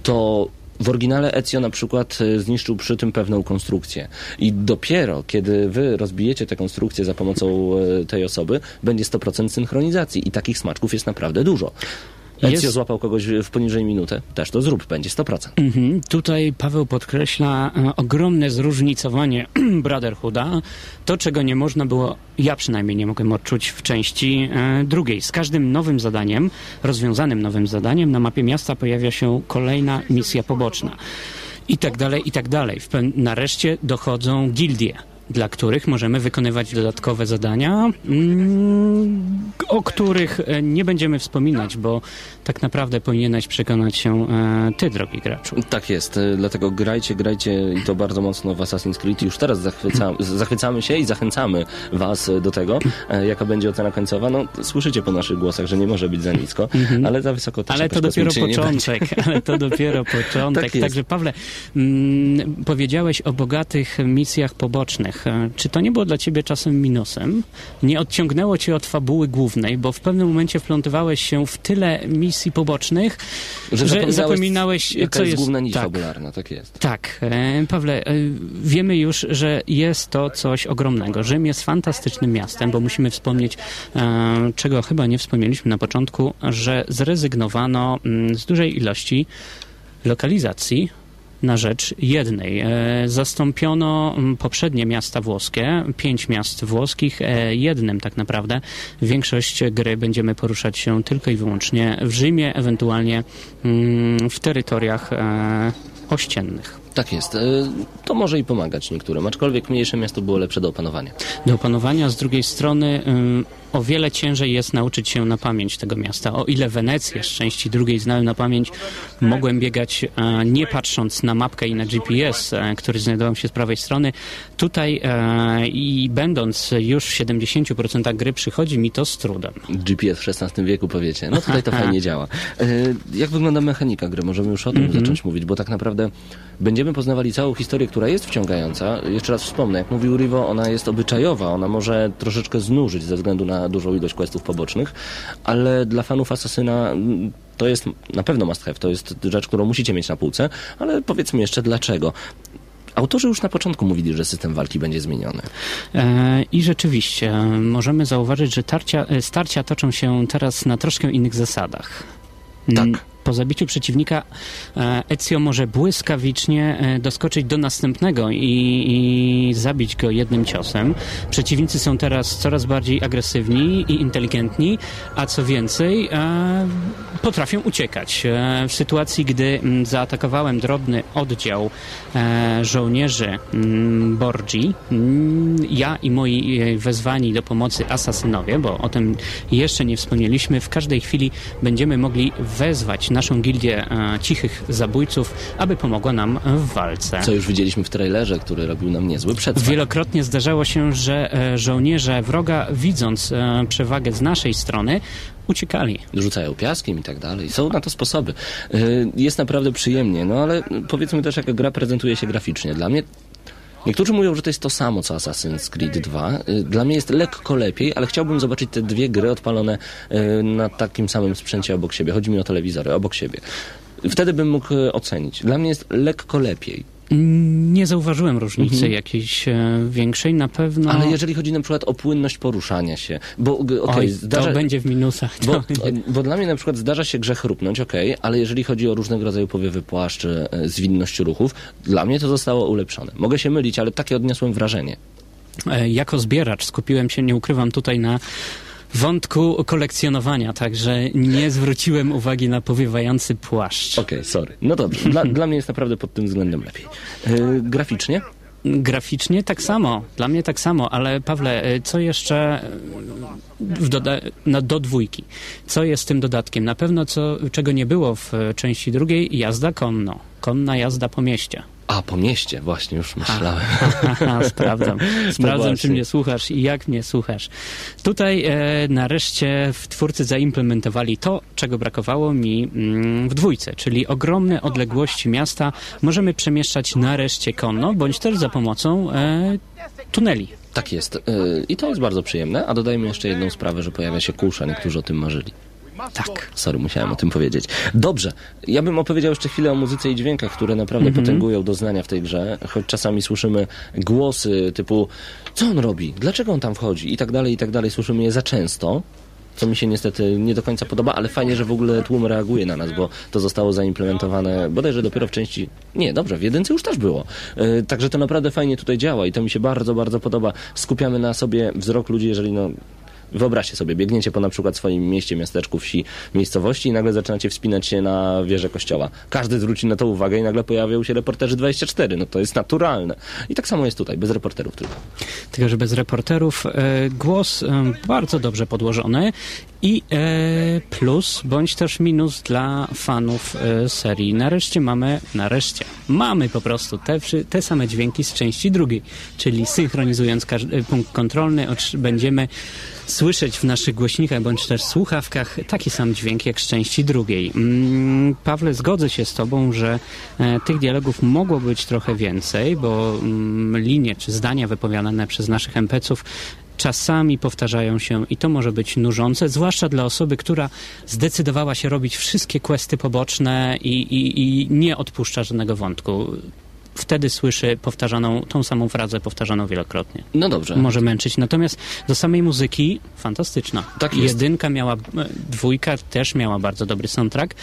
to w oryginale Ezio na przykład e, zniszczył przy tym pewną konstrukcję. I dopiero kiedy wy rozbijecie tę konstrukcję za pomocą e, tej osoby, będzie 100% synchronizacji. I takich smaczków jest naprawdę dużo. Ezio Jest- złapał kogoś w poniżej minutę, też to zrób, będzie 100%. Mhm. Tutaj Paweł podkreśla e, ogromne zróżnicowanie Brotherhooda. To, czego nie można było, ja przynajmniej nie mogłem odczuć w części e, drugiej. Z każdym nowym zadaniem, rozwiązanym nowym zadaniem, na mapie miasta pojawia się kolejna misja poboczna. I tak dalej, i tak dalej. Nareszcie dochodzą gildie. Dla których możemy wykonywać dodatkowe zadania, mm, o których e, nie będziemy wspominać, bo tak naprawdę powinieneś przekonać się e, ty, drogi graczu. Tak jest, y, dlatego grajcie, grajcie i to bardzo mocno w Assassin's Creed. Już teraz zachwyca, zachwycamy się i zachęcamy was do tego. E, Jaka będzie ocena końcowa? No, słyszycie po naszych głosach, że nie może być za nisko, ale za wysoko też Mhm. Ale to dopiero początek, ale to dopiero początek. Tak. Także Pawle, mm, powiedziałeś o bogatych misjach pobocznych. E, Czy to nie było dla ciebie czasem minusem? Nie odciągnęło cię od fabuły głównej, bo w pewnym momencie wplątywałeś się w tyle misji pobocznych, że, zapominałeś, zapominałeś, jaka co jest jest główna nić tak. fabularna, tak jest. Tak, e, Pawle, e, wiemy już, że jest to coś ogromnego. Rzym jest fantastycznym miastem, bo musimy wspomnieć, czego chyba nie wspomnieliśmy na początku, że zrezygnowano mm, z dużej ilości lokalizacji na rzecz jednej. E, Zastąpiono mm, poprzednie miasta włoskie, pięć miast włoskich, e, jednym tak naprawdę. Większość gry będziemy poruszać się tylko i wyłącznie w Rzymie, ewentualnie mm, w terytoriach e, ościennych. Tak jest. To może i pomagać niektórym, aczkolwiek mniejsze miasto było lepsze do opanowania. do opanowania. Z drugiej strony ym, o wiele ciężej jest nauczyć się na pamięć tego miasta. O ile Wenecję z części drugiej znałem na pamięć, mogłem biegać e, nie patrząc na mapkę i na GPS, e, który znajdował się z prawej strony. Tutaj e, i będąc już w 70% gry przychodzi mi to z trudem. GPS w XVI wieku powiecie. No tutaj to fajnie działa. Jak wygląda mechanika gry? Możemy już o tym Mhm. zacząć mówić, bo tak naprawdę będziemy poznawali całą historię, która jest wciągająca. Jeszcze raz wspomnę, jak mówił Rivo, ona jest obyczajowa, ona może troszeczkę znużyć ze względu na dużą ilość questów pobocznych, ale dla fanów Asasyna mm, to jest na pewno must have, to jest rzecz, którą musicie mieć na półce, ale powiedzmy jeszcze dlaczego. Autorzy już na początku mówili, że system walki będzie zmieniony. E, I rzeczywiście możemy zauważyć, że tarcia, e, starcia toczą się teraz na troszkę innych zasadach. Tak. Po zabiciu przeciwnika e, Ezio może błyskawicznie e, doskoczyć do następnego i, i zabić go jednym ciosem. Przeciwnicy są teraz coraz bardziej agresywni i inteligentni, a co więcej, e, potrafią uciekać. W sytuacji, gdy zaatakowałem drobny oddział żołnierzy Borgi, ja i moi wezwani do pomocy asasynowie, bo o tym jeszcze nie wspomnieliśmy, w każdej chwili będziemy mogli wezwać naszą gildię e, cichych zabójców, aby pomogła nam w walce. Co już widzieliśmy w trailerze, który robił nam niezły przedstaw. Wielokrotnie zdarzało się, że e, żołnierze wroga, widząc e, przewagę z naszej strony, uciekali. rzucają piaskiem i tak dalej. Są na to sposoby. Jest naprawdę przyjemnie, no ale powiedzmy też, jak gra prezentuje się graficznie. Dla mnie Niektórzy mówią, że to jest to samo co Assassin's Creed 2. Y, Dla mnie jest lekko lepiej, ale chciałbym zobaczyć te dwie gry odpalone y, na takim samym sprzęcie obok siebie. Chodzi mi o telewizory, obok siebie. Wtedy bym mógł y, ocenić. Dla mnie jest lekko lepiej. Nie zauważyłem różnicy jakiejś e, większej, na pewno. Mhm. Ale jeżeli chodzi na przykład o płynność poruszania się, bo okej, Oj, zdarza... to będzie w minusach. Bo, będzie... bo dla mnie na przykład zdarza się grze chrupnąć, okej, ale jeżeli chodzi o różnego rodzaju powiewy płaszczy, e, zwinność ruchów, dla mnie to zostało ulepszone. Mogę się mylić, ale takie odniosłem wrażenie. E, Jako zbieracz skupiłem się, nie ukrywam, tutaj na wątku kolekcjonowania, także nie zwróciłem uwagi na powiewający płaszcz. Okej, sorry. No dobrze, dla, dla mnie jest naprawdę pod tym względem lepiej. E, graficznie? Graficznie tak samo, dla mnie tak samo, ale Pawle, e, co jeszcze e, doda- no, do dwójki? Co jest tym dodatkiem? Na pewno, co, czego nie było w części drugiej, jazda konno. Konna jazda po mieście. A, po mieście, właśnie, już myślałem. Haha, sprawdzam. Sprawdzam, czy właśnie. mnie słuchasz i jak mnie słuchasz. Tutaj e, nareszcie w twórcy zaimplementowali to, czego brakowało mi mm, w dwójce, czyli ogromne odległości miasta możemy przemieszczać nareszcie konno, bądź też za pomocą e, tuneli. Tak jest. E, I to jest bardzo przyjemne, a dodajmy jeszcze jedną sprawę, że pojawia się kusza, niektórzy o tym marzyli. Tak. Sorry, musiałem o tym powiedzieć. Dobrze, ja bym opowiedział jeszcze chwilę o muzyce i dźwiękach, które naprawdę potęgują doznania w tej grze, choć czasami słyszymy głosy typu co on robi, dlaczego on tam wchodzi i tak dalej, i tak dalej. Słyszymy je za często, co mi się niestety nie do końca podoba, ale fajnie, że w ogóle tłum reaguje na nas, bo to zostało zaimplementowane bodajże dopiero w części... Nie, dobrze, w jedynce już też było. Yy, także to naprawdę fajnie tutaj działa i to mi się bardzo, bardzo podoba. Skupiamy na sobie wzrok ludzi, jeżeli no Wyobraźcie sobie, biegniecie po na przykład swoim mieście, miasteczku, wsi, miejscowości i nagle zaczynacie wspinać się na wieżę kościoła. Każdy zwróci na to uwagę i nagle pojawią się reporterzy 24. No to jest naturalne. I tak samo jest tutaj, bez reporterów tylko. Tylko, że bez reporterów e, głos e, bardzo dobrze podłożony i e, plus, bądź też minus dla fanów e, serii. Nareszcie mamy, nareszcie, mamy po prostu te, te same dźwięki z części drugiej, czyli synchronizując każdy punkt kontrolny, będziemy słyszeć w naszych głośnikach bądź też słuchawkach taki sam dźwięk jak z części drugiej. Mm, Pawle, zgodzę się z Tobą, że e, tych dialogów mogło być trochę więcej, bo mm, linie czy zdania wypowiadane przez naszych MPC-ów czasami powtarzają się i to może być nużące, zwłaszcza dla osoby, która zdecydowała się robić wszystkie questy poboczne i, i, i nie odpuszcza żadnego wątku. Wtedy słyszy powtarzaną, tą samą frazę powtarzaną wielokrotnie No dobrze. może męczyć. Natomiast do samej muzyki fantastyczna. Tak jest. Jedynka miała, e, dwójka też miała bardzo dobry soundtrack.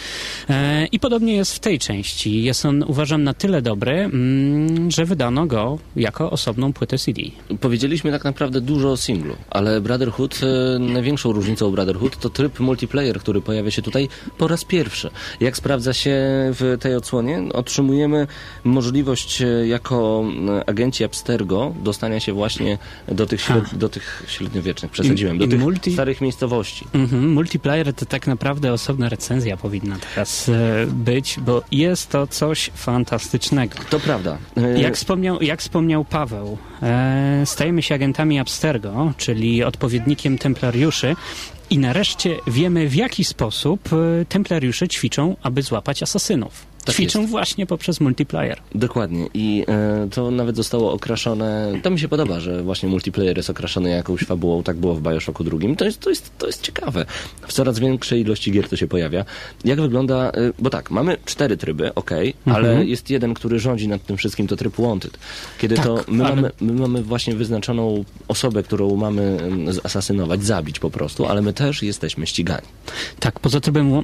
E, I podobnie jest w tej części. Jest on, uważam, na tyle dobry, mm, że wydano go jako osobną płytę CD. Powiedzieliśmy tak naprawdę dużo o singlu, ale Brotherhood, e, największą różnicą Brotherhood to tryb multiplayer, który pojawia się tutaj po raz pierwszy. Jak sprawdza się w tej odsłonie? Otrzymujemy możliwość e, jako e, agenci Abstergo dostania się właśnie do tych, śred... do tych średniowiecznych, przesadziłem, do tych multi- starych miejscowości. Mhm, multiplayer to tak naprawdę osobna recenzja powinna teraz e, być, bo jest to coś fantastycznego. To prawda. Jak wspomniał, jak wspomniał Paweł, stajemy się agentami Abstergo, czyli odpowiednikiem templariuszy i nareszcie wiemy w jaki sposób templariusze ćwiczą, aby złapać asasynów. Tak ćwiczą jest. właśnie poprzez multiplayer. Dokładnie i e, to nawet zostało okraszone, to mi się podoba, że właśnie multiplayer jest okraszony jakąś fabułą, tak było w Bioshocku drugim, to jest, to jest, to jest ciekawe. W coraz większej ilości gier to się pojawia. Jak wygląda, e, bo tak, mamy cztery tryby, ok, ale jest jeden, który rządzi nad tym wszystkim, to tryb Wanted. Kiedy Tak, to my, ale- mamy, my mamy właśnie wyznaczoną osobę, którą mamy em, zasasynować, zabić po prostu, ale my też jesteśmy ścigani. Tak, poza trybem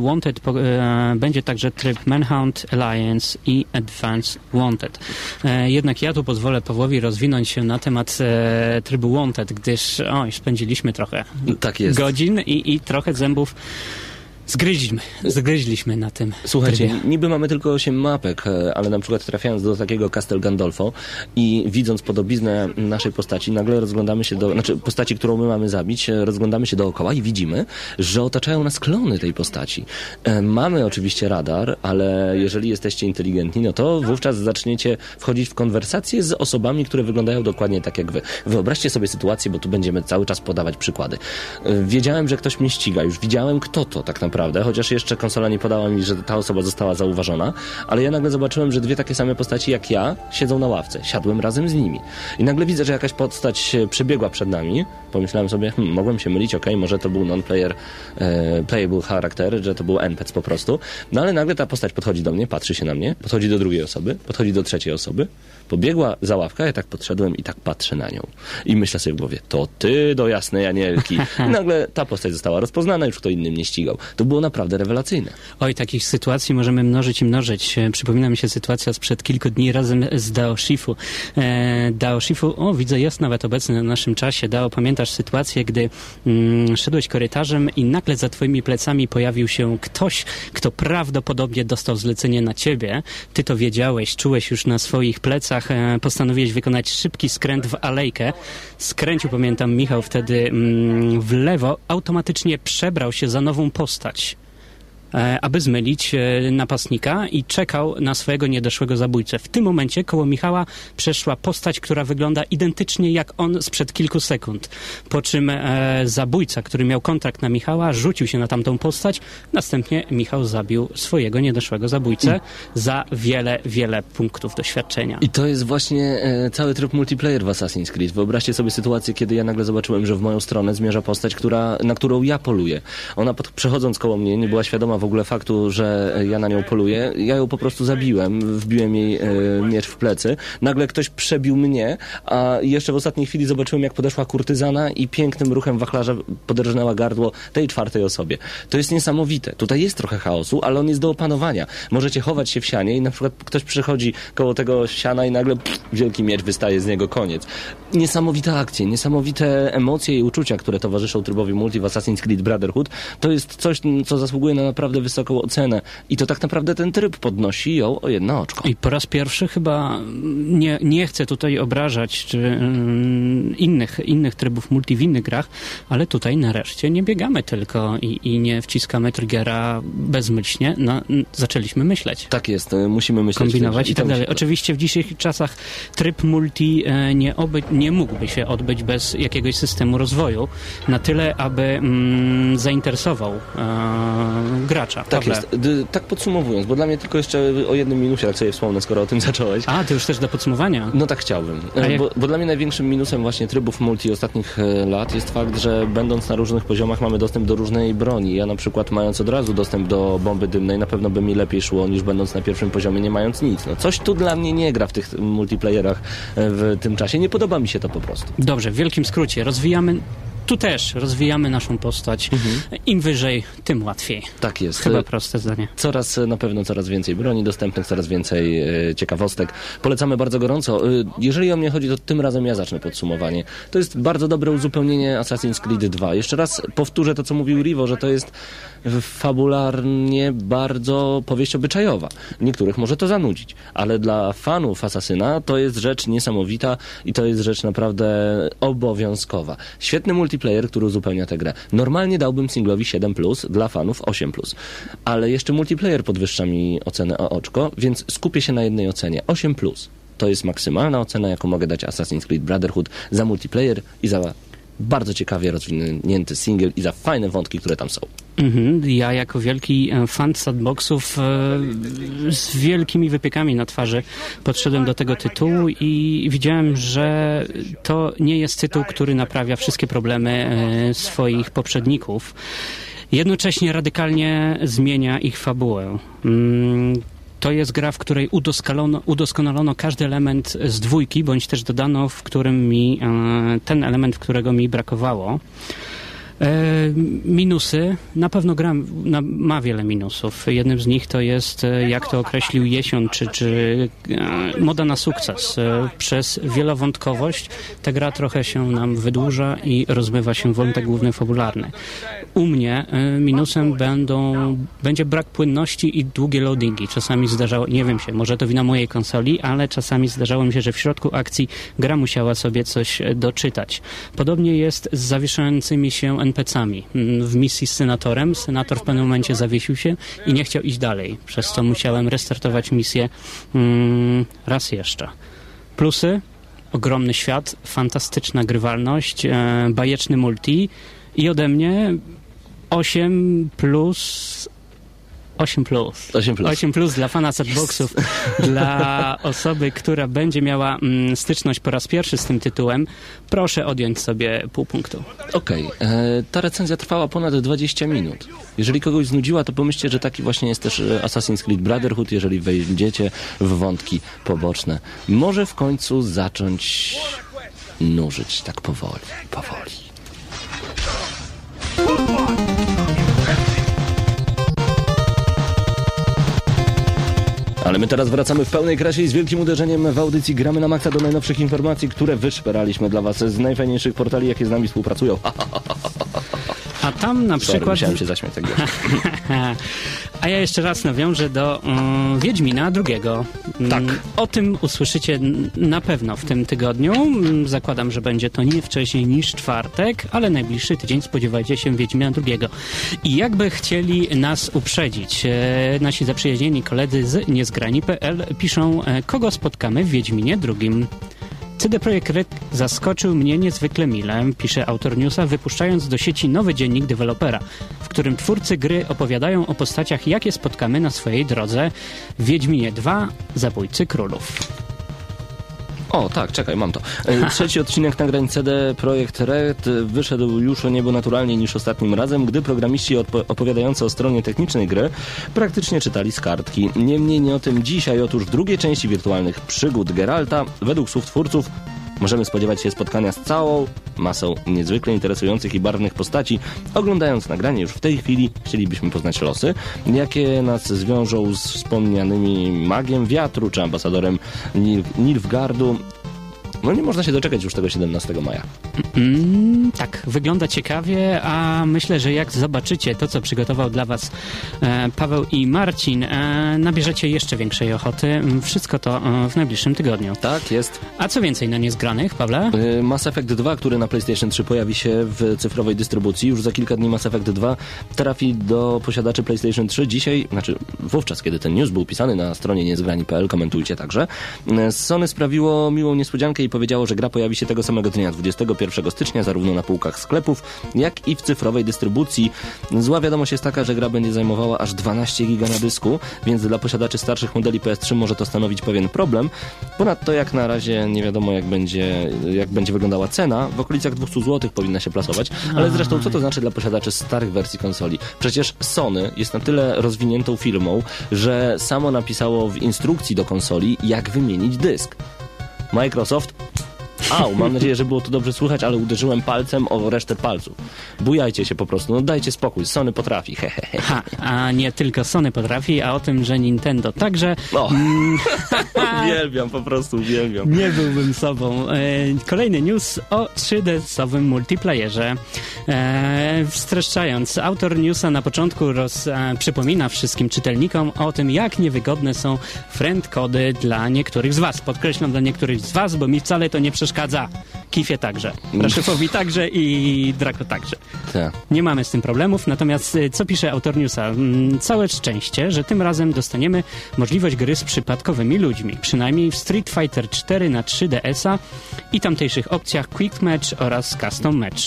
Wanted e, będzie także tryb Manhunt, Alliance i Advanced Wanted. E, jednak ja tu pozwolę Pawłowi rozwinąć się na temat e, trybu Wanted, gdyż oj, spędziliśmy trochę Tak godzin i, i trochę zębów zgryźliśmy, zgryźliśmy na tym Słuchajcie, trybie. niby mamy tylko 8 mapek, e, ale na przykład trafiając do takiego Castel Gandolfo i widząc podobiznę naszej postaci, nagle rozglądamy się do, znaczy postaci, którą my mamy zabić, e, rozglądamy się dookoła i widzimy, że otaczają nas klony tej postaci. E, Mamy oczywiście radar, ale jeżeli jesteście inteligentni, no to wówczas zaczniecie wchodzić w konwersacje z osobami, które wyglądają dokładnie tak jak wy. Wyobraźcie sobie sytuację, bo tu będziemy cały czas podawać przykłady. Wiedziałem, że ktoś mnie ściga, już widziałem kto to tak naprawdę, chociaż jeszcze konsola nie podała mi, że ta osoba została zauważona, ale ja nagle zobaczyłem, że dwie takie same postaci jak ja siedzą na ławce. Siadłem razem z nimi. I nagle widzę, że jakaś postać e, przebiegła przed nami. Pomyślałem sobie, hmm, mogłem się mylić, okej, może to był non-player e, playable charakter, że to był NPC po prostu. No ale nagle ta postać podchodzi do mnie, patrzy się na mnie, podchodzi do drugiej osoby, podchodzi do trzeciej osoby, pobiegła za ławkę, ja tak podszedłem i tak patrzę na nią. I myślę sobie w głowie, to ty do jasnej Anielki. I nagle ta postać została rozpoznana, już kto inny mnie ścigał. To było naprawdę rewelacyjne. Oj, takich sytuacji możemy mnożyć i mnożyć. E, Przypomina mi się sytuacja sprzed kilku dni razem z Dao Shifu. E, Dao Shifu, o widzę, jest nawet obecny na naszym czasie. Dao, pamiętasz sytuację, gdy mm, szedłeś korytarzem i nagle za twoimi plecami pojawił się ktoś, kto prawdopodobnie dostał zlecenie na ciebie. Ty to wiedziałeś, czułeś już na swoich plecach, e, postanowiłeś wykonać szybki skręt w alejkę. Skręcił, pamiętam, Michał wtedy mm, w lewo, automatycznie przebrał się za nową postać aby zmylić e, napastnika i czekał na swojego niedoszłego zabójcę. W tym momencie koło Michała przeszła postać, która wygląda identycznie jak on sprzed kilku sekund. Po czym e, zabójca, który miał kontrakt na Michała, rzucił się na tamtą postać. Następnie Michał zabił swojego niedoszłego zabójcę za wiele, wiele punktów doświadczenia. I to jest właśnie e, cały tryb multiplayer w Assassin's Creed. Wyobraźcie sobie sytuację, kiedy ja nagle zobaczyłem, że w moją stronę zmierza postać, która, na którą ja poluję. Ona pod, przechodząc koło mnie nie była świadoma w ogóle faktu, że ja na nią poluję. Ja ją po prostu zabiłem, wbiłem jej e, miecz w plecy. Nagle ktoś przebił mnie, a jeszcze w ostatniej chwili zobaczyłem, jak podeszła kurtyzana i pięknym ruchem wachlarza poderżnęła gardło tej czwartej osobie. To jest niesamowite. Tutaj jest trochę chaosu, ale on jest do opanowania. Możecie chować się w sianie i na przykład ktoś przychodzi koło tego siana i nagle pff, wielki miecz wystaje z niego, koniec. Niesamowite akcje, niesamowite emocje i uczucia, które towarzyszą trybowi multi w Assassin's Creed Brotherhood, to jest coś, co zasługuje na naprawdę wysoką ocenę. I to tak naprawdę ten tryb podnosi ją o jedno oczko. I po raz pierwszy chyba nie, nie chcę tutaj obrażać czy, mm, innych, innych trybów multi w innych grach, ale tutaj nareszcie nie biegamy tylko i, i nie wciskamy triggera bezmyślnie. No, zaczęliśmy myśleć. Tak jest, e, musimy myśleć. kombinować i tak dalej. Oczywiście w dzisiejszych czasach tryb multi e, nie, oby, nie mógłby się odbyć bez jakiegoś systemu rozwoju na tyle, aby mm, zainteresował e, gracza. Tak jest. Tak podsumowując, bo dla mnie tylko jeszcze o jednym minusie, jak sobie wspomnę, skoro o tym zacząłeś. A, to już też do podsumowania. No tak chciałbym. E, jak- Bo, bo dla mnie największym minusem właśnie trybów multi ostatnich e, lat jest fakt, że będąc na różnych poziomach mamy dostęp do różnej broni. Ja na przykład mając od razu dostęp do bomby dymnej na pewno by mi lepiej szło niż będąc na pierwszym poziomie nie mając nic. No, coś tu dla mnie nie gra w tych multiplayerach e, w tym czasie. Nie podoba mi się to po prostu. Dobrze, w wielkim skrócie. Rozwijamy, tu też rozwijamy naszą postać. Im wyżej, tym łatwiej. Tak jest. Chyba proste zdanie. Coraz, e, na pewno coraz więcej broni dostępnych, coraz więcej e, ciekawostek. Polecamy bardzo gorąco. E, jeżeli o mnie chodzi, to tym razem ja zacznę podsumowanie. To jest bardzo dobre uzupełnienie Assassin's Creed 2. Jeszcze raz powtórzę to, co mówił Rivo, że to jest fabularnie bardzo powieść obyczajowa. Niektórych może to zanudzić, ale dla fanów Asasyna to jest rzecz niesamowita i to jest rzecz naprawdę obowiązkowa. Świetny multiplayer, który uzupełnia tę grę. Normalnie dałbym singlowi 7+, dla fanów 8+, ale jeszcze multiplayer podwyższa mi ocenę o oczko, więc skupię się na jednej ocenie. 8+. To jest maksymalna ocena, jaką mogę dać Assassin's Creed Brotherhood za multiplayer i za bardzo ciekawie rozwinięty single i za fajne wątki, które tam są. Mhm. Ja jako wielki e, fan sandboxów e, z wielkimi wypiekami na twarzy podszedłem do tego tytułu i widziałem, że to nie jest tytuł, który naprawia wszystkie problemy e, swoich poprzedników. Jednocześnie radykalnie zmienia ich fabułę. To jest gra, w której udoskonalono, udoskonalono każdy element z dwójki, bądź też dodano, w którym mi e, ten element, którego mi brakowało. E, minusy. Na pewno gra ma wiele minusów. Jednym z nich to jest, e, jak to określił Jesion, czy, czy e, moda na sukces. Przez wielowątkowość ta gra trochę się nam wydłuża i rozmywa się wątek główny fabularny. U mnie minusem będą, będzie brak płynności i długie loadingi. Czasami zdarzało, nie wiem się, może to wina mojej konsoli, ale czasami zdarzało mi się, że w środku akcji gra musiała sobie coś doczytać. Podobnie jest z zawieszającymi się NPC-ami. Mm, W misji z senatorem senator w pewnym momencie zawiesił się i nie chciał iść dalej, przez co musiałem restartować misję mm, raz jeszcze. Plusy? Ogromny świat, fantastyczna grywalność, e, bajeczny multi i ode mnie 8 plus 8 plus. 8 plus. 8 plus dla fana setboxów, dla osoby, która będzie miała mm, styczność po raz pierwszy z tym tytułem, proszę odjąć sobie pół punktu. Okej, e, ta recenzja trwała ponad 20 minut. Jeżeli kogoś znudziła, to pomyślcie, że taki właśnie jest też e, Assassin's Creed Brotherhood, jeżeli wejdziecie w wątki poboczne. Może w końcu zacząć nużyć tak powoli, powoli. Ale my teraz wracamy w pełnej krasie i z wielkim uderzeniem w audycji gramy na maksa do najnowszych informacji, które wyszperaliśmy dla Was z najfajniejszych portali, jakie z nami współpracują. Ha, A tam na sorry, przykład... musiałem się zaśmiać tak. A ja jeszcze raz nawiążę do um, Wiedźmina drugiego. Tak. O tym usłyszycie na pewno w tym tygodniu. Mm, Zakładam, że będzie to nie wcześniej niż czwartek, ale najbliższy tydzień spodziewajcie się Wiedźmina drugiego. I jakby chcieli nas uprzedzić, e, nasi zaprzyjaźnieni koledzy z niezgrani.pl piszą, e, kogo spotkamy w Wiedźminie drugim. CD Projekt Red zaskoczył mnie niezwykle mile, pisze autor newsa, wypuszczając do sieci nowy dziennik dewelopera, w którym twórcy gry opowiadają o postaciach, jakie spotkamy na swojej drodze w Wiedźminie 2 Zabójcy Królów. O, tak, czekaj, mam to. E, Trzeci odcinek nagrań CD Projekt Red wyszedł już o niebo naturalniej niż ostatnim razem, gdy programiści opowiadający o stronie technicznej gry praktycznie czytali z kartki. Niemniej nie o tym dzisiaj. Otóż w drugiej części wirtualnych przygód Geralta, według słów twórców, Możemy spodziewać się spotkania z całą masą niezwykle interesujących i barwnych postaci. Oglądając nagranie już w tej chwili chcielibyśmy poznać losy, jakie nas zwiążą z wspomnianymi magiem wiatru czy ambasadorem Nil- Nilfgardu. No nie można się doczekać już tego 17 maja. Mm, tak, wygląda ciekawie, a myślę, że jak zobaczycie to, co przygotował dla Was e, Paweł i Marcin, e, nabierzecie jeszcze większej ochoty. Wszystko to e, w najbliższym tygodniu. Tak, jest. A co więcej na niezgranych, Pawle? Y, Mass Effect 2, który na PlayStation 3 pojawi się w cyfrowej dystrybucji. Już za kilka dni Mass Effect 2 trafi do posiadaczy PlayStation 3. Dzisiaj, znaczy wówczas, kiedy ten news był pisany na stronie niezgrani.pl, komentujcie także. Y, Sony sprawiło miłą niespodziankę i powiedziało, że gra pojawi się tego samego dnia, 21 stycznia, zarówno na półkach sklepów, jak i w cyfrowej dystrybucji. Zła wiadomość jest taka, że gra będzie zajmowała aż 12 giga na dysku, więc dla posiadaczy starszych modeli PS3 może to stanowić pewien problem. Ponadto jak na razie nie wiadomo jak będzie, jak będzie wyglądała cena. W okolicach 200 zł powinna się plasować. Ale zresztą co to znaczy dla posiadaczy starych wersji konsoli? Przecież Sony jest na tyle rozwiniętą firmą, że samo napisało w instrukcji do konsoli jak wymienić dysk. Microsoft Au, mam nadzieję, że było to dobrze słychać, ale uderzyłem palcem o resztę palców. Bujajcie się po prostu, no dajcie spokój, Sony potrafi, hehehe. Ha, a nie tylko Sony potrafi, a o tym, że Nintendo także O, uwielbiam, po prostu uwielbiam. nie byłbym sobą. E, kolejny news o 3DS-owym multiplayerze. E, streszczając, autor newsa na początku roz, e, przypomina wszystkim czytelnikom o tym, jak niewygodne są friend kody dla niektórych z was. Podkreślam dla niektórych z was, bo mi wcale to nie przeszkadza. Kifie także. Raszyfowi także i Draco także. Tak. Nie mamy z tym problemów, natomiast y, co pisze autor newsa? Mm, Całe szczęście, że tym razem dostaniemy możliwość gry z przypadkowymi ludźmi. Przynajmniej w Street Fighter 4 na 3DS-a i tamtejszych opcjach Quick Match oraz Custom Match.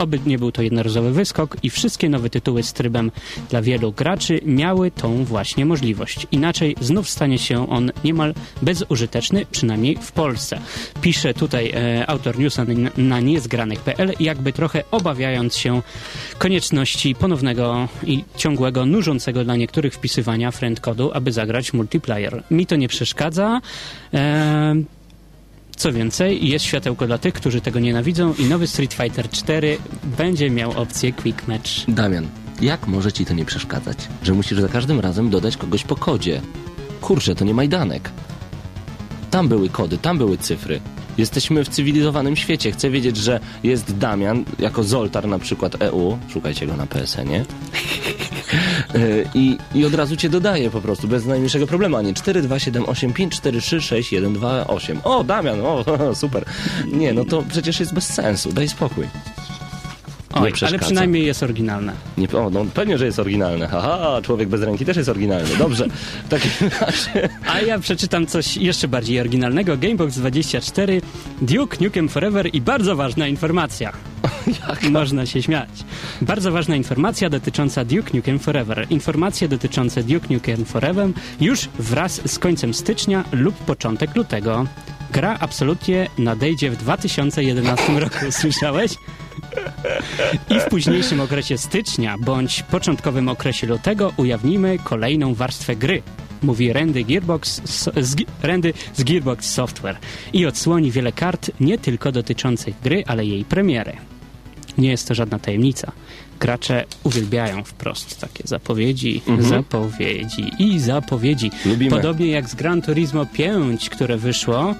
Oby nie był to jednorazowy wyskok i wszystkie nowe tytuły z trybem dla wielu graczy miały tą właśnie możliwość. Inaczej znów stanie się on niemal bezużyteczny, przynajmniej w Polsce. Pisze tutaj e, autor newsa na, na niezgranych.pl, jakby trochę obawiając się konieczności ponownego i ciągłego, nużącego dla niektórych wpisywania friendcodu, aby zagrać multiplayer. Mi to nie przeszkadza. E, co więcej, jest światełko dla tych, którzy tego nienawidzą i nowy Street Fighter 4 będzie miał opcję Quick Match. Damian, jak może ci to nie przeszkadzać? Że musisz za każdym razem dodać kogoś po kodzie. Kurczę, to nie Majdanek. Tam były kody, tam były cyfry. Jesteśmy w cywilizowanym świecie. Chcę wiedzieć, że jest Damian, jako Zoltar na przykład EU, szukajcie go na PSN-ie, I, I od razu cię dodaję po prostu, bez najmniejszego problemu, a nie 42785436128. O, Damian, o, super. Nie, no to przecież jest bez sensu, daj spokój. Oj, ale przeszkadza. przynajmniej jest oryginalne. Nie, o, no pewnie, że jest oryginalne. Haha, człowiek bez ręki też jest oryginalny. Dobrze. W takim razie... A ja przeczytam coś jeszcze bardziej oryginalnego. Gamebox 24, Duke Nukem Forever i bardzo ważna informacja. Można się śmiać. Bardzo ważna informacja dotycząca Duke Nukem Forever. Informacje dotyczące Duke Nukem Forever już wraz z końcem stycznia lub początek lutego. Gra absolutnie nadejdzie w 2011 roku, słyszałeś? I w późniejszym okresie stycznia bądź początkowym okresie lutego ujawnimy kolejną warstwę gry. Mówi Randy, Gearbox, z, Randy z Gearbox Software i odsłoni wiele kart nie tylko dotyczących gry, ale jej premiery. Nie jest to żadna tajemnica. Gracze uwielbiają wprost takie zapowiedzi, zapowiedzi i zapowiedzi. Lubimy. Podobnie jak z Gran Turismo 5, które wyszło,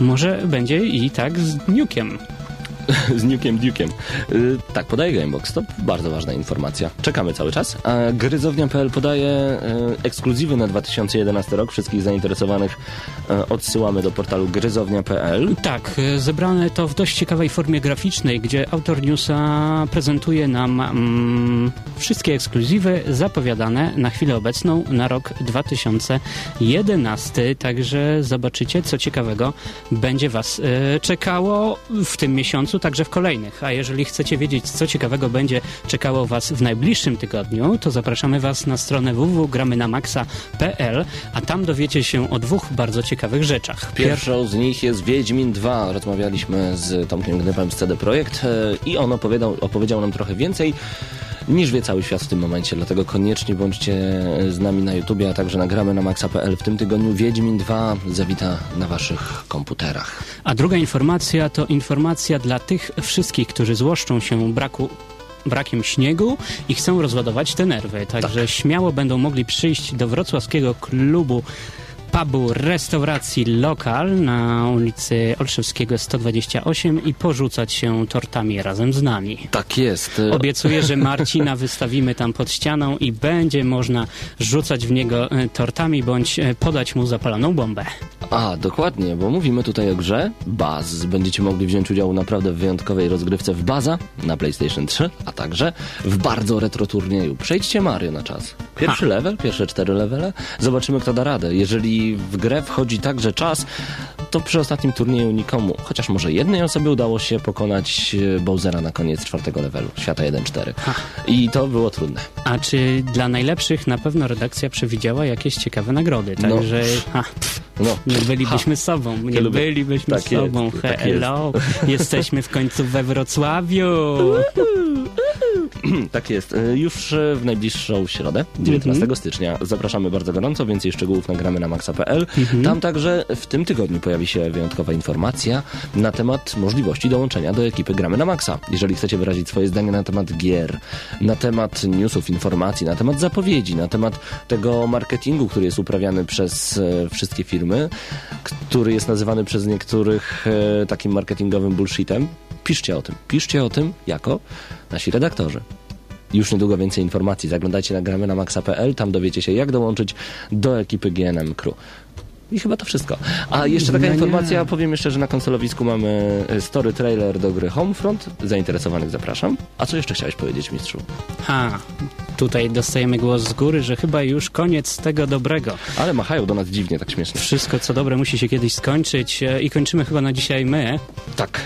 może będzie i tak z Nukem. z Nukem Duke'em. Y, tak, podaje Gamebox. To bardzo ważna informacja. Czekamy cały czas. A gryzownia.pl podaje y, ekskluzywy na 2011 rok. Wszystkich zainteresowanych y, odsyłamy do portalu gryzownia.pl. Tak, zebrane to w dość ciekawej formie graficznej, gdzie autor newsa prezentuje nam mm, wszystkie ekskluzywy zapowiadane na chwilę obecną na rok 2011. Także zobaczycie, co ciekawego będzie Was czekało w tym miesiącu, także w kolejnych. A jeżeli chcecie wiedzieć, co ciekawego będzie czekało Was w najbliższym tygodniu, to zapraszamy Was na stronę www.gramynamaxa.pl, a tam dowiecie się o dwóch bardzo ciekawych rzeczach. Pierwszą z nich jest Wiedźmin 2. Rozmawialiśmy z Tomkiem Gnypem z CD Projekt e, i on opowiadał, opowiedział nam trochę więcej niż wie cały świat w tym momencie, dlatego koniecznie bądźcie z nami na YouTubie, a także nagramy na maxa.pl. W tym tygodniu Wiedźmin 2 zawita na waszych komputerach. A druga informacja to informacja dla tych wszystkich, którzy złoszczą się braku brakiem śniegu i chcą rozładować te nerwy. Także śmiało będą mogli przyjść do wrocławskiego klubu pubu, restauracji lokal na ulicy Olszewskiego 128 i porzucać się tortami razem z nami. Tak jest. Obiecuję, że Marcina wystawimy tam pod ścianą i będzie można rzucać w niego e, tortami bądź e, podać mu zapaloną bombę. A, dokładnie, bo mówimy tutaj o grze Baz. Będziecie mogli wziąć udział naprawdę w wyjątkowej rozgrywce w Baza na PlayStation 3, a także w bardzo retro turnieju. Przejdźcie Mario na czas. Pierwszy level, pierwsze cztery levele. Zobaczymy, kto da radę. Jeżeli w grę wchodzi także czas, to przy ostatnim turnieju nikomu, chociaż może jednej osobie udało się pokonać e, Bowsera na koniec czwartego levelu, świata 1-4. I to było trudne. A czy dla najlepszych na pewno redakcja przewidziała jakieś ciekawe nagrody? No. Także ha, No, nie bylibyśmy sobą, nie bylibyśmy Tak jest, sobą. tak Hello, jesteśmy w końcu we Wrocławiu. Tak jest. Y, Już e, w najbliższą środę, 19 Mhm. stycznia, zapraszamy bardzo gorąco. Więcej szczegółów nagramy na maxa.pl. Mhm. Tam także w tym tygodniu pojawi się wyjątkowa informacja na temat możliwości dołączenia do ekipy Gramy na Maxa. Jeżeli chcecie wyrazić swoje zdanie na temat gier, na temat newsów, informacji, na temat zapowiedzi, na temat tego marketingu, który jest uprawiany przez e, wszystkie firmy, który jest nazywany przez niektórych e, takim marketingowym bullshitem, piszcie o tym. Piszcie o tym jako nasi redaktorzy. Już niedługo więcej informacji. Zaglądajcie na gramy na maxa.pl, tam dowiecie się, jak dołączyć do ekipy GNM Crew. I chyba to wszystko. A jeszcze taka No nie. informacja, powiem jeszcze, że na konsolowisku mamy e, story trailer do gry Homefront. Zainteresowanych zapraszam. A co jeszcze chciałeś powiedzieć, mistrzu? Ha, tutaj dostajemy głos z góry, że chyba już koniec tego dobrego. Ale machają do nas dziwnie, tak śmiesznie. Wszystko co dobre musi się kiedyś skończyć e, i kończymy chyba na dzisiaj my, Tak.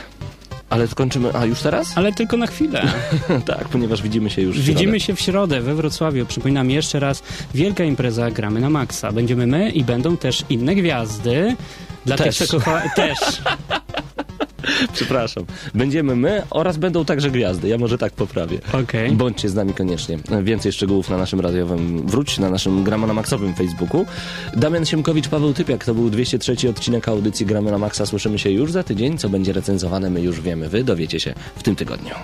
Ale skończymy... A, już teraz? ale tylko na chwilę. tak, ponieważ widzimy się już w Widzimy środę. się w środę we Wrocławiu. Przypominam jeszcze raz, wielka impreza Gramy na Maxa. Będziemy my i będą też inne gwiazdy. Dla Też. tych, co kocha... Też. Przepraszam. Będziemy my oraz będą także gwiazdy. Ja może tak poprawię. Okej. Bądźcie z nami koniecznie. Więcej szczegółów na naszym radiowym, wróć na naszym Grama na Maxowym Facebooku. Damian Siemkowicz, Paweł Typiak, to był 203 odcinek audycji Gramy na Maxa. Słyszymy się już za tydzień. Co będzie recenzowane, my już wiemy. Wy dowiecie się w tym tygodniu.